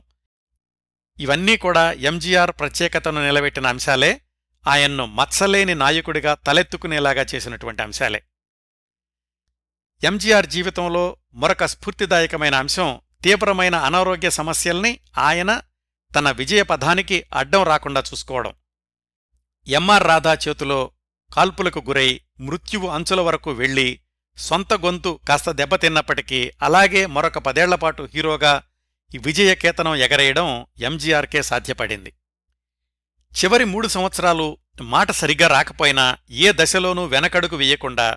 ఇవన్నీ కూడా ఎంజీఆర్ ప్రత్యేకతను నిలబెట్టిన అంశాలే. ఆయన్ను మత్సలేని నాయకుడిగా తలెత్తుకునేలాగా చేసినటువంటి అంశాలే. ఎంజీఆర్ జీవితంలో మరొక స్ఫూర్తిదాయకమైన అంశం తీవ్రమైన అనారోగ్య సమస్యల్ని ఆయన తన విజయపథానికి అడ్డం రాకుండా చూసుకోవడం. ఎంఆర్ రాధా చేతిలో కాల్పులకు గురై మృత్యువు అంచుల వరకు వెళ్ళి సొంత గొంతు కాస్త దెబ్బతిన్నప్పటికీ అలాగే మరొక పదేళ్ళపాటు హీరోగా విజయకేతనం ఎగరేయడం ఎంజీఆర్కే సాధ్యపడింది. చివరి మూడు సంవత్సరాలు మాట సరిగ్గా రాకపోయినా ఏ దశలోనూ వెనకడుగు వేయకుండా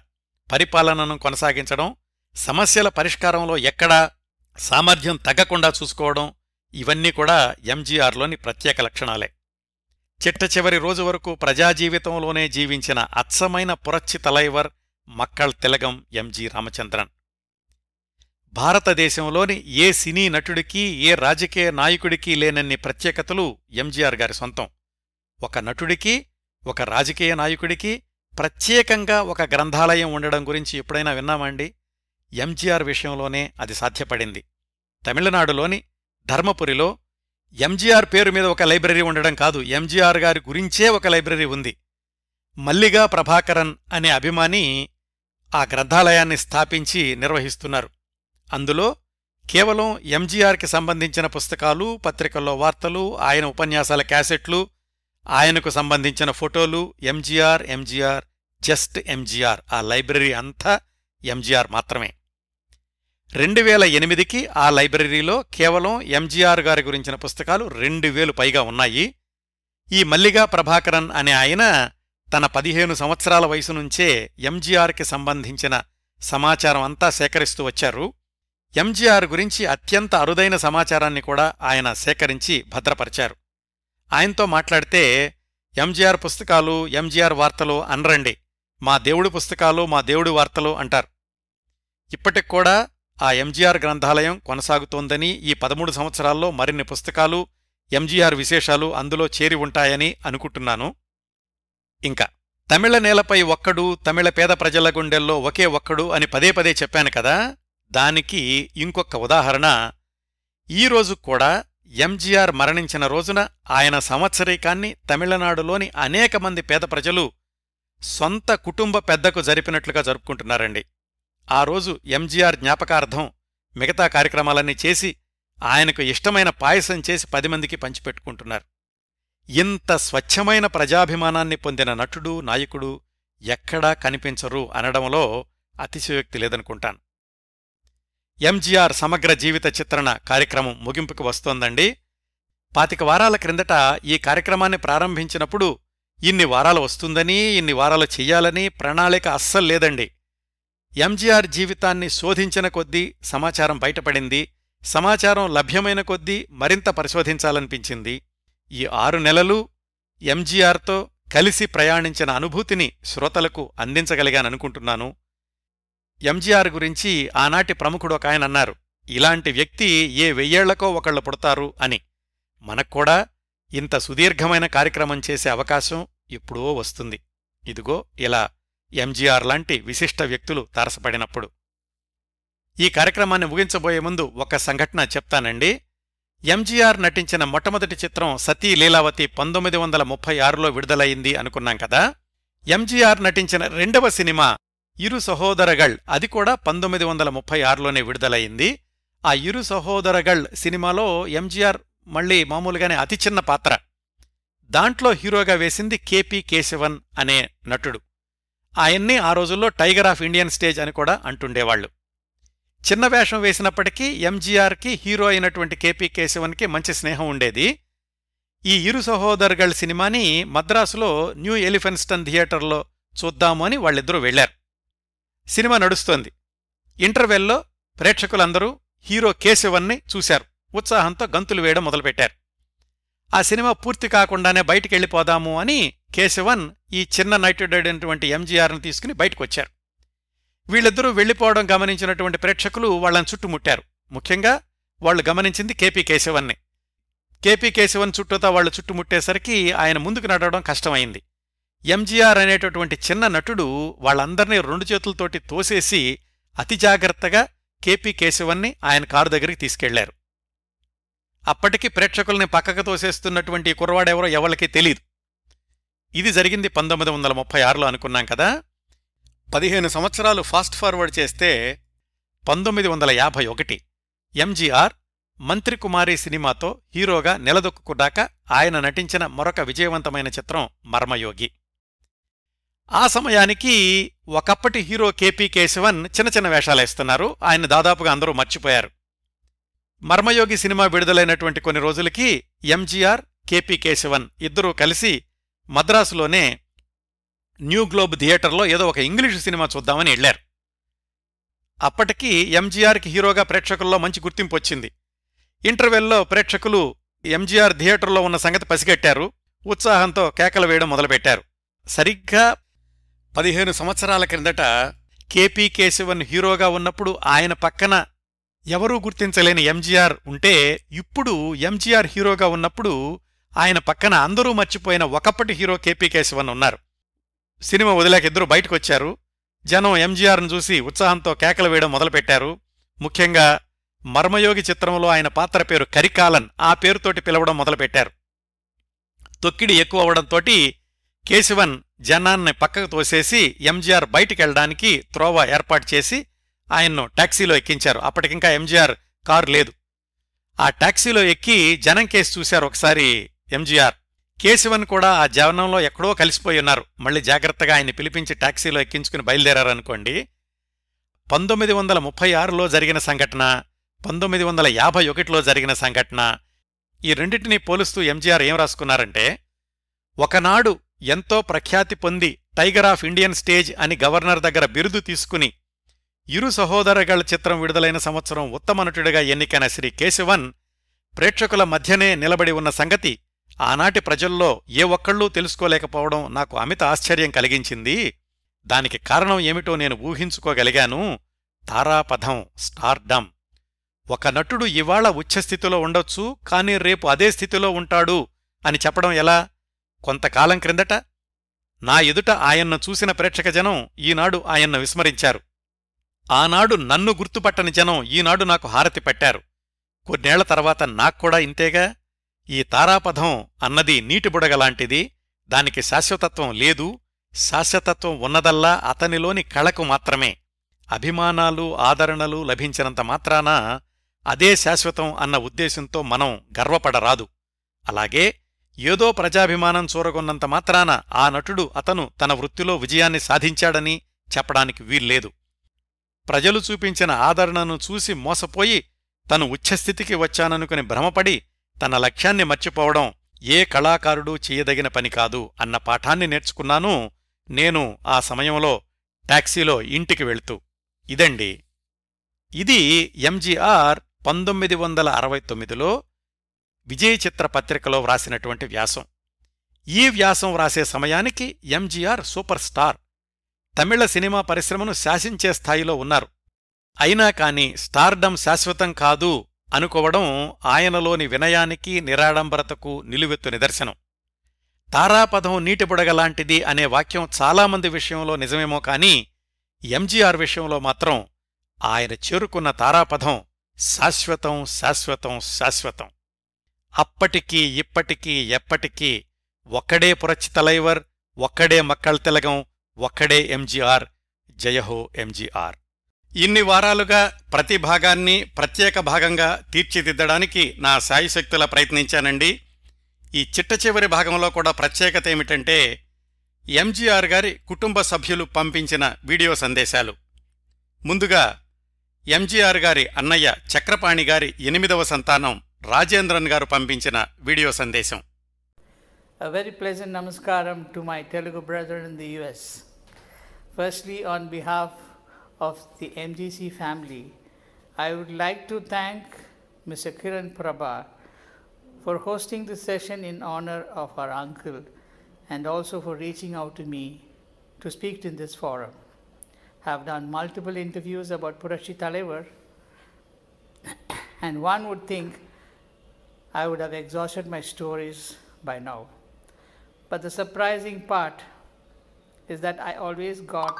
పరిపాలనను కొనసాగించడం సమస్యల పరిష్కారంలో ఎక్కడా సామర్థ్యం తగ్గకుండా చూసుకోవడం ఇవన్నీ కూడా ఎంజీఆర్లోని ప్రత్యేక లక్షణాలే. చిట్ట చివరి రోజు వరకు ప్రజాజీవితంలోనే జీవించిన అచ్చమైన పురచ్చి తలైవర్ మక్కళ్ తిలగం ఎంజి రామచంద్రన్. భారతదేశంలోని ఏ సినీ నటుడికి ఏ రాజకీయ నాయకుడికి లేనన్ని ప్రత్యేకతలు ఎంజీఆర్ గారి సొంతం. ఒక నటుడికి ఒక రాజకీయ నాయకుడికి ప్రత్యేకంగా ఒక గ్రంథాలయం ఉండడం గురించి ఎప్పుడైనా విన్నామండి ఎంజీఆర్ విషయంలోనే అది సాధ్యపడింది. తమిళనాడులోని ధర్మపురిలో ఎంజీఆర్ పేరు మీద ఒక లైబ్రరీ ఉండడం కాదు. ఎంజీఆర్ గారి గురించే ఒక లైబ్రరీ ఉంది. మల్లిగా ప్రభాకరన్ అనే అభిమాని ఆ గ్రంథాలయాన్ని స్థాపించి నిర్వహిస్తున్నారు. అందులో కేవలం ఎంజీఆర్కి సంబంధించిన పుస్తకాలు పత్రికల్లో వార్తలు ఆయన ఉపన్యాసాల క్యాసెట్లు ఆయనకు సంబంధించిన ఫోటోలు ఎంజీఆర్ ఎంజీఆర్ జస్ట్ ఎంజీఆర్ ఆ లైబ్రరీ అంతా ఎంజీఆర్ మాత్రమే. రెండు వేల ఎనిమిదికి ఆ లైబ్రరీలో కేవలం ఎంజీఆర్ గారి గురించిన పుస్తకాలు రెండు వేలు పైగా ఉన్నాయి. ఈ మల్లిగా ప్రభాకరన్ అనే ఆయన తన పదిహేను సంవత్సరాల వయసు నుంచే ఎంజీఆర్కి సంబంధించిన సమాచారం అంతా సేకరిస్తూ వచ్చారు. ఎంజీఆర్ గురించి అత్యంత అరుదైన సమాచారాన్ని కూడా ఆయన సేకరించి భద్రపరిచారు. ఆయనతో మాట్లాడితే ఎంజీఆర్ పుస్తకాలు ఎంజీఆర్ వార్తలు అనరండి మా దేవుడి పుస్తకాలు మా దేవుడి వార్తలు అంటారు. ఇప్పటికి కూడా ఆ ఎంజీఆర్ గ్రంథాలయం కొనసాగుతోందని ఈ పదమూడు సంవత్సరాల్లో మరిన్ని పుస్తకాలు ఎంజీఆర్ విశేషాలు అందులో చేరి ఉంటాయని అనుకుంటున్నాను. ఇంకా తమిళ నేలపై ఒక్కడు తమిళ పేద ప్రజల గుండెల్లో ఒకే ఒక్కడు అని పదే పదే చెప్పాను కదా దానికి ఇంకొక ఉదాహరణ. ఈరోజు కూడా ఎంజీఆర్ మరణించిన రోజున ఆయన సంవత్సరీకాన్ని తమిళనాడులోని అనేక మంది పేద ప్రజలు సొంత కుటుంబ పెద్దకు జరిపినట్లుగా జరుపుకుంటున్నారండి. ఆ రోజు ఎంజీఆర్ జ్ఞాపకార్థం మిగతా కార్యక్రమాలన్నీ చేసి ఆయనకు ఇష్టమైన పాయసం చేసి పది మందికి పంచిపెట్టుకుంటున్నారు. ఇంత స్వచ్ఛమైన ప్రజాభిమానాన్ని పొందిన నటుడు నాయకుడు ఎక్కడా కనిపించరు అనడంలో అతిశయోక్తి లేదనుకుంటాను. ఎంజీఆర్ సమగ్ర జీవిత చిత్రణ కార్యక్రమం ముగింపుకు వస్తోందండి. పాతిక వారాల క్రిందట ఈ కార్యక్రమాన్ని ప్రారంభించినప్పుడు ఇన్ని వారాలు వస్తుందని ఇన్ని వారాలు చెయ్యాలని ప్రణాళిక అస్సలు లేదండి. ఎంజీఆర్ జీవితాన్ని శోధించిన కొద్దీ సమాచారం బయటపడింది సమాచారం లభ్యమైన కొద్దీ మరింత పరిశోధించాలనిపించింది. ఈ ఆరు నెలలు ఎంజీఆర్తో కలిసి ప్రయాణించిన అనుభూతిని శ్రోతలకు అందించగలిగాననుకుంటున్నాను. ఎంజీఆర్ గురించి ఆనాటి ప్రముఖుడు ఒక ఆయన అన్నారు ఇలాంటి వ్యక్తి ఏ వెయ్యేళ్ళకో ఒకళ్ళు పుడతారు అని. మనక్కూడా ఇంత సుదీర్ఘమైన కార్యక్రమం చేసే అవకాశం ఎప్పుడో వస్తుంది. ఇదిగో ఇలా ఎంజీఆర్ లాంటి విశిష్ట వ్యక్తులు తారసపడినప్పుడు. ఈ కార్యక్రమాన్ని ముగించబోయే ముందు ఒక సంఘటన చెప్తానండి. ఎంజీఆర్ నటించిన మొట్టమొదటి చిత్రం సతీ లీలావతి పంతొమ్మిది వందల ముప్పై ఆరులో విడుదలయింది అనుకున్నాం కదా. ఎంజీఆర్ నటించిన రెండవ సినిమా ఇరు సహోదరగళ్ అది కూడా పంతొమ్మిది వందల ముప్పై ఆరులోనే విడుదలయింది ఆ ఇరు సహోదరగళ్ సినిమాలో ఎంజీఆర్ మళ్ళీ మామూలుగానే అతి చిన్న పాత్ర. దాంట్లో హీరోగా వేసింది కేపీ కేశవన్ అనే నటుడు. ఆయన్ని ఆ రోజుల్లో టైగర్ ఆఫ్ ఇండియన్ స్టేజ్ అని కూడా అంటుండేవాళ్ళు చిన్న వేషం వేసినప్పటికీ ఎంజీఆర్కి హీరో అయినటువంటి కేపీ కేశవన్కి మంచి స్నేహం ఉండేది. ఈ ఇరు సహోదరగళ్ సినిమాని మద్రాసులో న్యూ ఎలిఫెన్స్టన్ థియేటర్లో చూద్దాము అని వాళ్ళిద్దరూ వెళ్ళారు సినిమా నడుస్తోంది. ఇంటర్వెల్లో ప్రేక్షకులందరూ హీరో కేశవన్ని చూశారు. ఉత్సాహంతో గంతులు వేయడం మొదలుపెట్టారు. ఆ సినిమా పూర్తి కాకుండానే బయటికెళ్ళిపోదాము అని కేశవన్ ఈ చిన్న నటుడైనటువంటి ఎంజీఆర్ని తీసుకుని బయటకొచ్చారు. వీళ్ళిద్దరూ వెళ్ళిపోవడం గమనించినటువంటి ప్రేక్షకులు వాళ్ళని చుట్టుముట్టారు. ముఖ్యంగా వాళ్ళు గమనించింది కేపీ కేశవన్ని. కేపీ కేశవన్ చుట్టూతా వాళ్ళు చుట్టుముట్టేసరికి ఆయన ముందుకు నడవడం కష్టమైంది. ఎంజీఆర్ అనేటటువంటి చిన్న నటుడు వాళ్ళందర్నీ రెండు చేతులతోటి తోసేసి అతి జాగ్రత్తగా కేపీ కేశవన్ని ఆయన కారు దగ్గరికి తీసుకెళ్ళారు. అప్పటికి ప్రేక్షకుల్ని పక్కకు తోసేస్తున్నటువంటి కుర్రవాడెవరో ఎవరికీ తెలీదు. ఇది జరిగింది పంతొమ్మిది వందల ముప్పై ఆరులో అనుకున్నాం కదా? పదిహేను సంవత్సరాలు ఫాస్ట్ ఫార్వర్డ్ చేస్తే పంతొమ్మిది వందల యాభై ఒకటి ఎంజీఆర్ మంత్రికుమారి సినిమాతో హీరోగా నిలదొక్కుకున్నాక ఆయన నటించిన మరొక విజయవంతమైన చిత్రం మర్మయోగి. ఆ సమయానికి ఒకప్పటి హీరో కేపీ కేశవన్ చిన్న చిన్న వేషాలేస్తున్నారు. ఆయన దాదాపుగా అందరూ మర్చిపోయారు. మర్మయోగి సినిమా విడుదలైనటువంటి కొన్ని రోజులకి ఎంజీఆర్ కేపీ కేశవన్ ఇద్దరూ కలిసి మద్రాసులోనే న్యూ గ్లోబ్ థియేటర్లో ఏదో ఒక ఇంగ్లీషు సినిమా చూద్దామని వెళ్ళారు అప్పటికి ఎంజీఆర్కి హీరోగా ప్రేక్షకుల్లో మంచి గుర్తింపు వచ్చింది. ఇంటర్వెల్లో ప్రేక్షకులు ఎంజీఆర్ థియేటర్లో ఉన్న సంగతి పసిగట్టారు. ఉత్సాహంతో కేకలు వేయడం మొదలుపెట్టారు. సరిగ్గా పదిహేను సంవత్సరాల క్రిందట కేపీ కేశవన్ హీరోగా ఉన్నప్పుడు ఆయన పక్కన ఎవరూ గుర్తించలేని ఎంజీఆర్ ఉంటే ఇప్పుడు ఎంజీఆర్ హీరోగా ఉన్నప్పుడు ఆయన పక్కన అందరూ మర్చిపోయిన ఒకప్పటి హీరో కేపీ కేశవన్ ఉన్నారు. సినిమా వదిలేక ఇద్దరు బయటకు వచ్చారు జనం ఎంజీఆర్ను చూసి ఉత్సాహంతో కేకలు వేయడం మొదలుపెట్టారు. ముఖ్యంగా మర్మయోగి చిత్రంలో ఆయన పాత్ర పేరు కరికాలన్ ఆ పేరుతోటి పిలవడం మొదలుపెట్టారు. తొక్కిడి ఎక్కువ అవడంతోటి కేశవన్ జనాన్ని పక్కకు తోసేసి ఎంజీఆర్ బయటికెళ్ళడానికి త్రోవ ఏర్పాటు చేసి ఆయన్ను టాక్సీలో ఎక్కించారు. అప్పటికింకా ఎంజీఆర్ కారు లేదు. ఆ టాక్సీలో ఎక్కి జనం కేసు చూశారు ఒకసారి ఎంజీఆర్. కేశవన్ కూడా ఆ జవనంలో ఎక్కడో కలిసిపోయి ఉన్నారు. మళ్ళీ జాగ్రత్తగా ఆయన్ని పిలిపించి టాక్సీలో ఎక్కించుకుని బయలుదేరారనుకోండి. పంతొమ్మిది వందల ముప్పై ఆరులో జరిగిన సంఘటన పంతొమ్మిది వందల యాభై ఒకటిలో జరిగిన సంఘటన ఈ రెండింటినీ పోలుస్తూ ఎంజీఆర్ ఏం రాసుకున్నారంటే ఒకనాడు ఎంతో ప్రఖ్యాతి పొంది టైగర్ ఆఫ్ ఇండియన్ స్టేజ్ అని గవర్నర్ దగ్గర బిరుదు తీసుకుని ఇరు సహోదరగళ చిత్రం విడుదలైన సంవత్సరం ఉత్తమ నటుడిగా ఎన్నికైన శ్రీ కేశవన్ ప్రేక్షకుల మధ్యనే నిలబడి ఉన్న సంగతి ఆనాటి ప్రజల్లో ఏ ఒక్కళ్ళూ తెలుసుకోలేకపోవడం నాకు అమిత ఆశ్చర్యం కలిగించింది. దానికి కారణం ఏమిటో నేను ఊహించుకోగలిగాను. తారాపథం స్టార్డమ్. ఒక నటుడు ఇవాళ ఉచ్ఛస్థితిలో ఉండొచ్చు కాని రేపు అదే స్థితిలో ఉంటాడు అని చెప్పడం ఎలా? కొంతకాలం క్రిందట నా ఎదుట ఆయన్ను చూసిన ప్రేక్షకజనం ఈనాడు ఆయన్ను విస్మరించారు. ఆనాడు నన్ను గుర్తుపట్టని జనం ఈనాడు నాకు హారతి పట్టారు. కొన్నేళ్ళ తర్వాత నాక్కూడా ఇంతేగా. ఈ తారాపథం అన్నది నీటి బుడగలాంటిది దానికి శాశ్వతత్వం లేదు. శాశ్వతత్వం ఉన్నదల్లా అతనిలోని కళకు మాత్రమే. అభిమానాలు ఆదరణలు లభించినంత మాత్రాన అదే శాశ్వతం అన్న ఉద్దేశంతో మనం గర్వపడరాదు. అలాగే ఏదో ప్రజాభిమానం చూరగొన్నంత మాత్రాన ఆ నటుడు అతను తన వృత్తిలో విజయాన్ని సాధించాడని చెప్పడానికి వీల్లేదు. ప్రజలు చూపించిన ఆదరణను చూసి మోసపోయి తను ఉచ్ఛస్థితికి వచ్చాననుకుని భ్రమపడి తన లక్ష్యాన్ని మర్చిపోవడం ఏ కళాకారుడూ చేయదగిన పని కాదు అన్న పాఠాన్ని నేర్చుకున్నాను నేను ఆ సమయంలో టాక్సీలో ఇంటికి వెళ్తూ. ఇదండి. ఇది ఎంజీఆర్ పంతొమ్మిది వందల అరవై తొమ్మిదిలో విజయ్ చిత్ర పత్రికలో వ్రాసినటువంటి వ్యాసం. ఈ వ్యాసం వ్రాసే సమయానికి MGR super star. Tamil cinema పరిశ్రమను శాసించే స్థాయిలో ఉన్నారు. అయినా కాని స్టార్డమ్ శాశ్వతం కాదు అనుకోవడం ఆయనలోని వినయానికి నిరాడంబరతకు నిలువెత్తు నిదర్శనం. తారాపదం నీటి బుడగలాంటిది అనే వాక్యం చాలామంది విషయంలో నిజమేమో కాని ఎంజీఆర్ విషయంలో మాత్రం ఆయన చేరుకున్న తారాపదం శాశ్వతం శాశ్వతం శాశ్వతం. అప్పటికీ ఇప్పటికీ ఎప్పటికీ ఒక్కడే పురచ్చి తలైవర్ ఒక్కడే మక్కళ్ తిలగం ఒక్కడే ఎంజీఆర్ జయహో ఎంజీఆర్. ఇన్ని వారాలుగా ప్రతి భాగాన్ని ప్రత్యేక భాగంగా తీర్చిదిద్దడానికి నా సాయిశక్తుల ప్రయత్నించానండి. ఈ చిట్ట చివరి భాగంలో కూడా ప్రత్యేకత ఏమిటంటే ఎంజీఆర్ గారి కుటుంబ సభ్యులు పంపించిన వీడియో సందేశాలు. ముందుగా ఎంజీఆర్ గారి అన్నయ్య చక్రపాణి గారి ఎనిమిదవ సంతానం రాజేంద్రన్ గారు పంపించిన వీడియో సందేశం. A very pleasant namaskaram to my Telugu brethren in the US. Firstly, on behalf of the MGC family, I would like to thank Mr. Kiran Prabha for hosting this session in honor of our uncle and also for reaching out to me to speak in this forum. I have done multiple interviews about Purashi Talevar, and one would think I would have exhausted my stories by now. But the surprising part is that I always got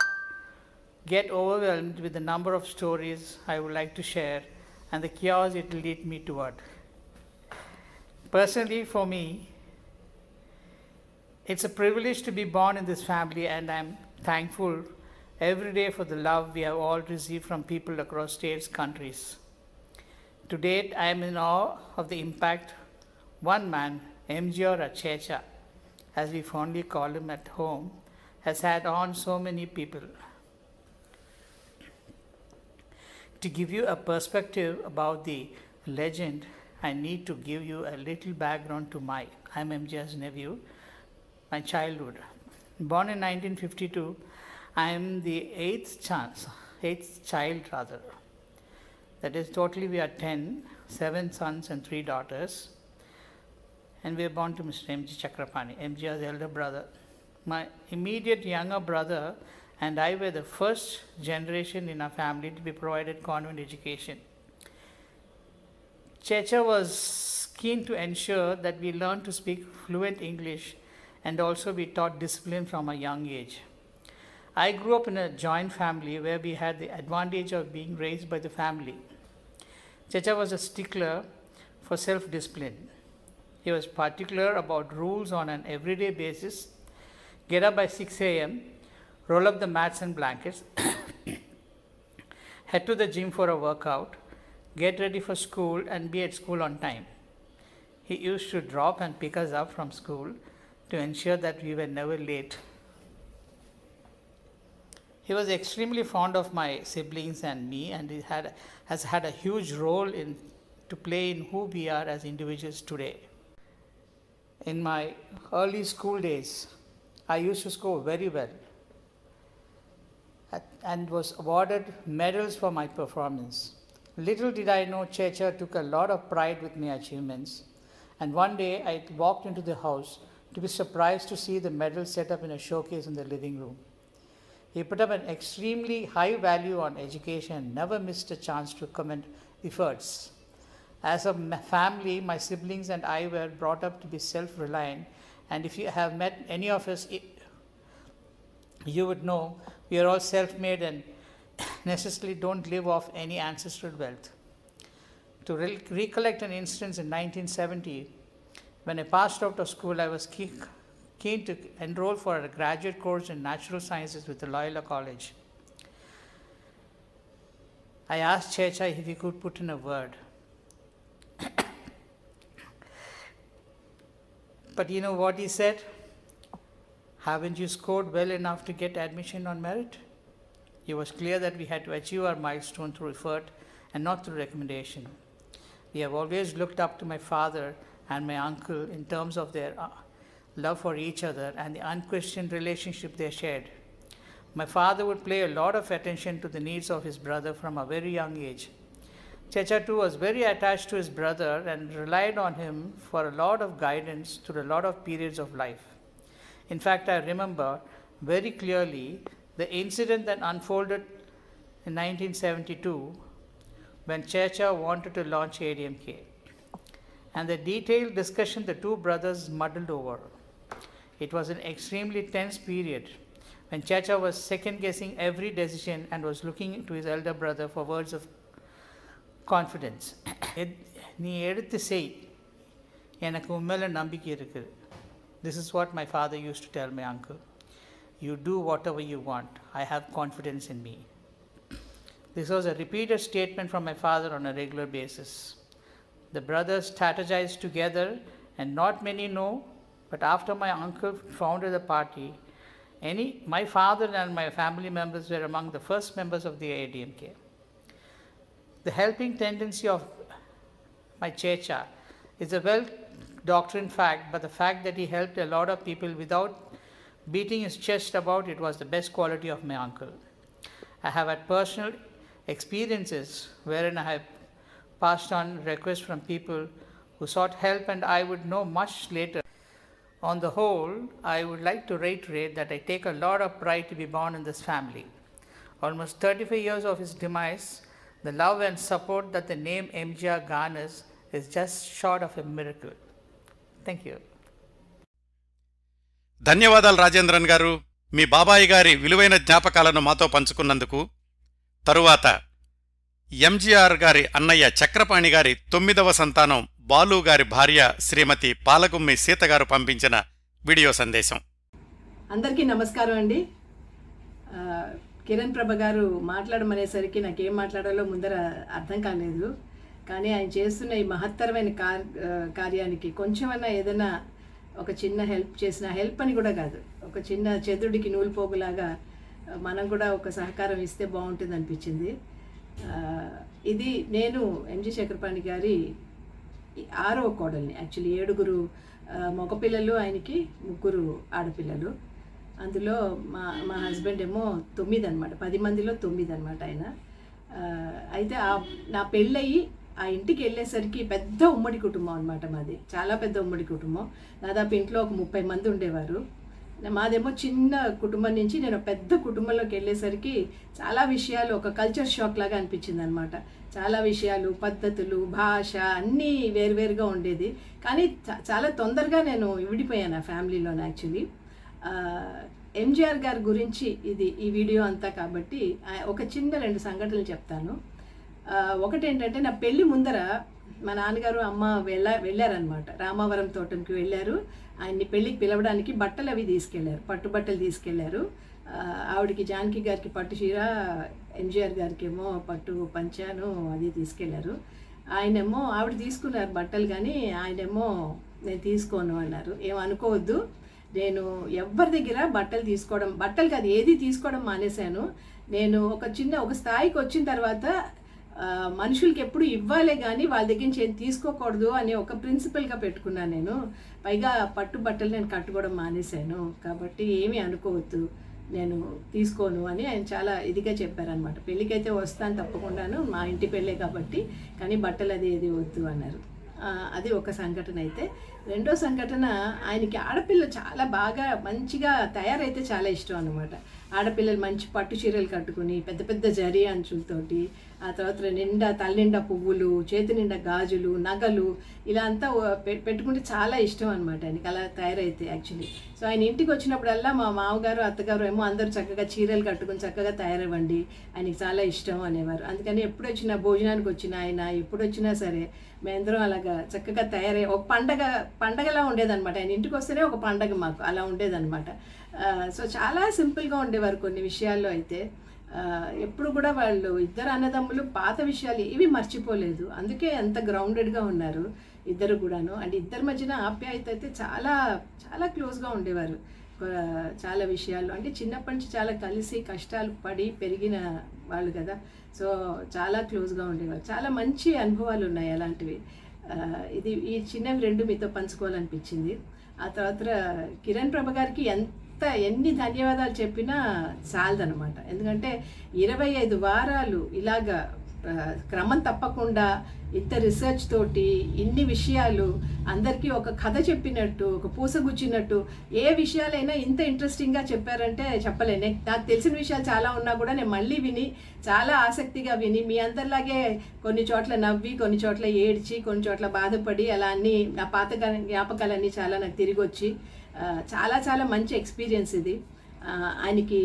get overwhelmed with the number of stories I would like to share and the chaos it will lead me toward. Personally, for me, it's a privilege to be born in this family, and I'm thankful every day for the love we have all received from people across states, countries. To date, I am in awe of the impact one man, MGR Achecha, as we fondly call him at home, has had on so many people. To give you a perspective about the legend, I need to give you a little background to my. I'm MGR's nephew, my childhood. Born in 1952, I am the eighth chance, eighth child rather. That is, totally we are 10, seven sons and three daughters. And we were born to Mr. M.G. Chakrapani, MGR's elder brother. My immediate younger brother and I were the first generation in our family to be provided convent education. Checha was keen to ensure that we learned to speak fluent English and also be taught discipline from a young age. I grew up in a joint family where we had the advantage of being raised by the family. Chacha was a stickler for self discipline. He was particular about rules on an everyday basis. Get up by 6 a.m., roll up the mats and blankets, head to the gym for a workout, get ready for school, and be at school on time. He used to drop and pick us up from school to ensure that we were never late. He was extremely fond of my siblings and me, and he had, has had a huge role in, to play in who we are as individuals today. In my early school days, I used to score very well and was awarded medals for my performance. Little did I know Checha took a lot of pride with my achievements, and one day I walked into the house to be surprised to see the medal set up in a showcase in the living room. He put up an extremely high value on education and never missed a chance to commend efforts. As a family, my siblings and I were brought up to be self reliant, and if you have met any of us, you would know we are all self made and necessarily don't live off any ancestral wealth. To re- recollect an instance in 1970, when I passed out of school, I was keen, keen to enroll for a graduate course in natural sciences with the Loyola College. I asked Checha if he could put in a word. But you know what he said? Haven't you scored well enough to get admission on merit? It was clear that we had to achieve our milestone through effort and not through recommendation. We have always looked up to my father and my uncle in terms of their uh, love for each other and the unquestioned relationship they shared. My father would pay a lot of attention to the needs of his brother from a very young age. Checha too was very attached to his brother and relied on him for a lot of guidance through a lot of periods of life. In fact, I remember very clearly the incident that unfolded in 1972 when Checha wanted to launch ADMK and the detailed discussion the two brothers muddled over. It was an extremely tense period when Chacha was second guessing every decision and was looking to his elder brother for words of confidence. எத்- நீ எடுத்து செய் எனக்கு உண்மையில நம்பிக்கை இருக்குது this is what my father use to tell my uncle you do whatever you want I have confidence in me This was a repeated statement from my father on a regular basis. The brothers strategized together, and not many know, but after my uncle founded the party, any, my father and my family members were among the first members of the ADMK. The helping tendency of my Checha is a well doctrined fact, but the fact that he helped a lot of people without beating his chest about it was the best quality of my uncle. I have had personal experiences wherein I have passed on requests from people who sought help and I would know much later. On the whole, I would like to reiterate that I take a lot of pride to be born in this family. Almost 35 years of his demise, the love and support that the name MGR garners is just short of a miracle. Thank you. ధన్యవాదాలు రాజేంద్రన్ గారు మీ బాబాయి గారి విలువైన జ్ఞాపకాలను మాతో పంచుకున్నందుకు తరువాత ఎంజీఆర్ గారి అన్నయ్య చక్రపాణి గారి తొమ్మిదవ సంతానం బాలు గారి భార్య శ్రీమతి పాలగుమ్మి సీత గారు పంపించిన వీడియో సందేశం అందరికీ నమస్కారం అండి కిరణ్ ప్రభ గారు మాట్లాడమనేసరికి నాకేం మాట్లాడాలో ముందర అర్థం కాలేదు. కానీ ఆయన చేస్తున్న ఈ మహత్తరమైన కార్ కార్యానికి కొంచెమన్నా ఏదైనా ఒక చిన్న హెల్ప్ చేసిన హెల్ప్ అని కూడా కాదు. ఒక చిన్న చంద్రుడికి నూలు పోగులాగా మనం కూడా ఒక సహకారం ఇస్తే బాగుంటుంది అనిపించింది. ఇది నేను ఎంజి చక్రపాణి గారి ఆరో కోడల్ని యాక్చువల్లీ ఏడుగురు మగపిల్లలు ఆయనకి ముగ్గురు ఆడపిల్లలు. అందులో మా మా హస్బెండ్ ఏమో తొమ్మిది అనమాట పది మందిలో తొమ్మిది అనమాట ఆయన అయితే ఆ నా పెళ్ళయి ఆ ఇంటికి వెళ్ళేసరికి పెద్ద ఉమ్మడి కుటుంబం అనమాట మాది. చాలా పెద్ద ఉమ్మడి కుటుంబం. దాదాపు ఇంట్లో ఒక ముప్పై మంది ఉండేవారు. మాదేమో చిన్న కుటుంబం నుంచి నేను పెద్ద కుటుంబంలోకి వెళ్ళేసరికి చాలా విషయాలు ఒక కల్చర్ షాక్ లాగా అనిపించింది అనమాట చాలా విషయాలు పద్ధతులు భాష అన్నీ వేరువేరుగా ఉండేది. కానీ చాలా తొందరగా నేను విడిపోయాను ఆ ఫ్యామిలీలోనే యాక్చువల్లీ ఎంజిఆర్ గారి గురించి ఇది ఈ వీడియో అంతా కాబట్టి ఒక చిన్న రెండు సంఘటనలు చెప్తాను. ఒకటి ఏంటంటే నా పెళ్ళి ముందర మా నాన్నగారు అమ్మ వెళ్ళ వెళ్ళారనమాట రామావరం తోటంకి వెళ్ళారు. ఆయన్ని పెళ్ళికి పిలవడానికి బట్టలు అవి తీసుకెళ్ళారు. పట్టు బట్టలు తీసుకెళ్ళారు ఆవిడకి జానకి గారికి పట్టు చీర ఎంజిఆర్ గారికి ఏమో పట్టు పంచాను అది తీసుకెళ్ళారు. ఆయనేమో ఆవిడ తీసుకున్నారు బట్టలు కానీ ఆయనేమో నేను తీసుకోను అన్నారు. ఏమనుకోవద్దు నేను ఎవరి దగ్గర బట్టలు తీసుకోవడం బట్టలు కాదు ఏది తీసుకోవడం మానేశాను. నేను ఒక చిన్న ఒక స్థాయికి వచ్చిన తర్వాత మనుషులకి ఎప్పుడు ఇవ్వాలే కానీ వాళ్ళ దగ్గర నుంచి ఏం తీసుకోకూడదు అని ఒక ప్రిన్సిపల్గా పెట్టుకున్నాను నేను. పైగా పట్టు బట్టలు నేను కట్టుకోవడం మానేశాను. కాబట్టి ఏమీ అనుకోవద్దు. నేను తీసుకోను అని ఆయన చాలా ఇదిగా చెప్పారనమాట పెళ్ళికైతే వస్తాను తప్పకుండాను మా ఇంటి పెళ్ళే కాబట్టి కానీ బట్టలు అది ఏది వద్దు అన్నారు. అది ఒక సంఘటన అయితే. రెండో సంఘటన ఆయనకి ఆడపిల్ల చాలా బాగా మంచిగా తయారైతే చాలా ఇష్టం అనమాట ఆడపిల్లలు మంచి పట్టు చీరలు కట్టుకుని పెద్ద పెద్ద జరి అంచులతోటి ఆ తర్వాత నిండా తల్లిండా పువ్వులు చేతి నిండా గాజులు నగలు ఇలా అంతా పెట్టుకుంటే చాలా ఇష్టం అనమాట ఆయనకి. అలా తయారైతే యాక్చువల్లీ. సో ఆయన ఇంటికి వచ్చినప్పుడల్లా మా మామగారు అత్తగారు ఏమో అందరూ చక్కగా చీరలు కట్టుకుని చక్కగా తయారవ్వండి. ఆయనకి చాలా ఇష్టం అనేవారు. అందుకని ఎప్పుడు వచ్చినా భోజనానికి వచ్చిన ఆయన ఎప్పుడు వచ్చినా సరే మేందరం అలాగా చక్కగా తయారై ఒక పండగ పండగలా ఉండేదన్నమాట. ఆయన ఇంటికి వస్తేనే ఒక పండగ మాకు. అలా ఉండేదన్నమాట. సో చాలా సింపుల్గా ఉండేవారు కొన్ని విషయాల్లో అయితే. ఎప్పుడు కూడా వాళ్ళు ఇద్దరు అన్నదమ్ములు పాత విషయాలు ఏవి మర్చిపోలేదు. అందుకే అంత గ్రౌండెడ్గా ఉన్నారు ఇద్దరు కూడాను. అండ్ ఇద్దరి మధ్యన ఆప్యాయత అయితే చాలా చాలా క్లోజ్గా ఉండేవారు. చాలా విషయాల్లో. అంటే చిన్నప్పటి నుంచి చాలా కలిసి కష్టాలు పడి పెరిగిన వాళ్ళు కదా. సో చాలా క్లోజ్గా ఉండేవారు చాలా మంచి అనుభవాలు ఉన్నాయి అలాంటివి. ఇది ఈ చిన్నవి రెండు మీతో పంచుకోవాలనిపించింది. ఆ తర్వాత కిరణ్ ప్రభ గారికి ఎంత ఎన్ని ధన్యవాదాలు చెప్పినా చాలదనమాట ఎందుకంటే ఇరవై ఐదు వారాలు ఇలాగా క్రమం తప్పకుండా ఇంత రీసెర్చ్ తోటి ఇన్ని విషయాలు అందరికీ ఒక కథ చెప్పినట్టు ఒక పూసగుచ్చినట్టు ఏ విషయాలైనా ఇంత ఇంట్రెస్టింగ్గా చెప్పారంటే చెప్పలేను. నాకు తెలిసిన విషయాలు చాలా ఉన్నా కూడా నేను మళ్ళీ విని చాలా ఆసక్తిగా విని మీ అందరిలాగే కొన్ని చోట్ల నవ్వి కొన్ని చోట్ల ఏడ్చి కొన్ని చోట్ల బాధపడి అలా అన్ని నా పాత జ్ఞాపకాలన్నీ చాలా నాకు తిరిగి వచ్చి చాలా చాలా మంచి ఎక్స్పీరియన్స్ ఇది. ఆయనకి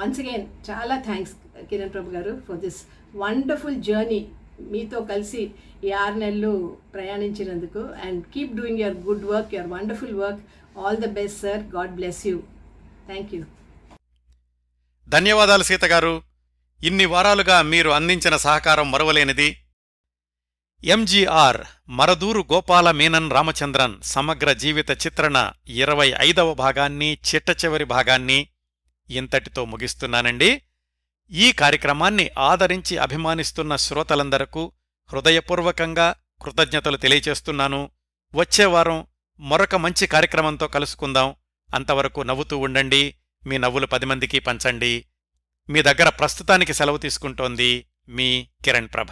వన్స్ అగైన్ చాలా thanks Kiran Prabhu garu for this wonderful journey మీతో కలిసి ఈ ఆరు నెలలు ప్రయాణించినందుకు. And keep doing your good work your wonderful work all the best sir God bless you thank you ధన్యవాదాలు సీత గారు. ఇన్ని వారాలుగా మీరు అందించిన సహకారం మరువలేనిది. ఎంజీఆర్ మరదూరు గోపాల మీనన్ రామచంద్రన్ సమగ్ర జీవిత చిత్రణ ఇరవై ఐదవ భాగాన్ని చిట్ట చివరి భాగాన్ని ఇంతటితో ముగిస్తున్నానండి. ఈ కార్యక్రమాన్ని ఆదరించి అభిమానిస్తున్న శ్రోతలందరకు హృదయపూర్వకంగా కృతజ్ఞతలు తెలియచేస్తున్నాను. వచ్చేవారం మరొక మంచి కార్యక్రమంతో కలుసుకుందాం. అంతవరకు నవ్వుతూ ఉండండి. మీ నవ్వులు పది మందికి పంచండి. మీ దగ్గర ప్రస్తుతానికి సెలవు తీసుకుంటోంది మీ కిరణ్ ప్రభ.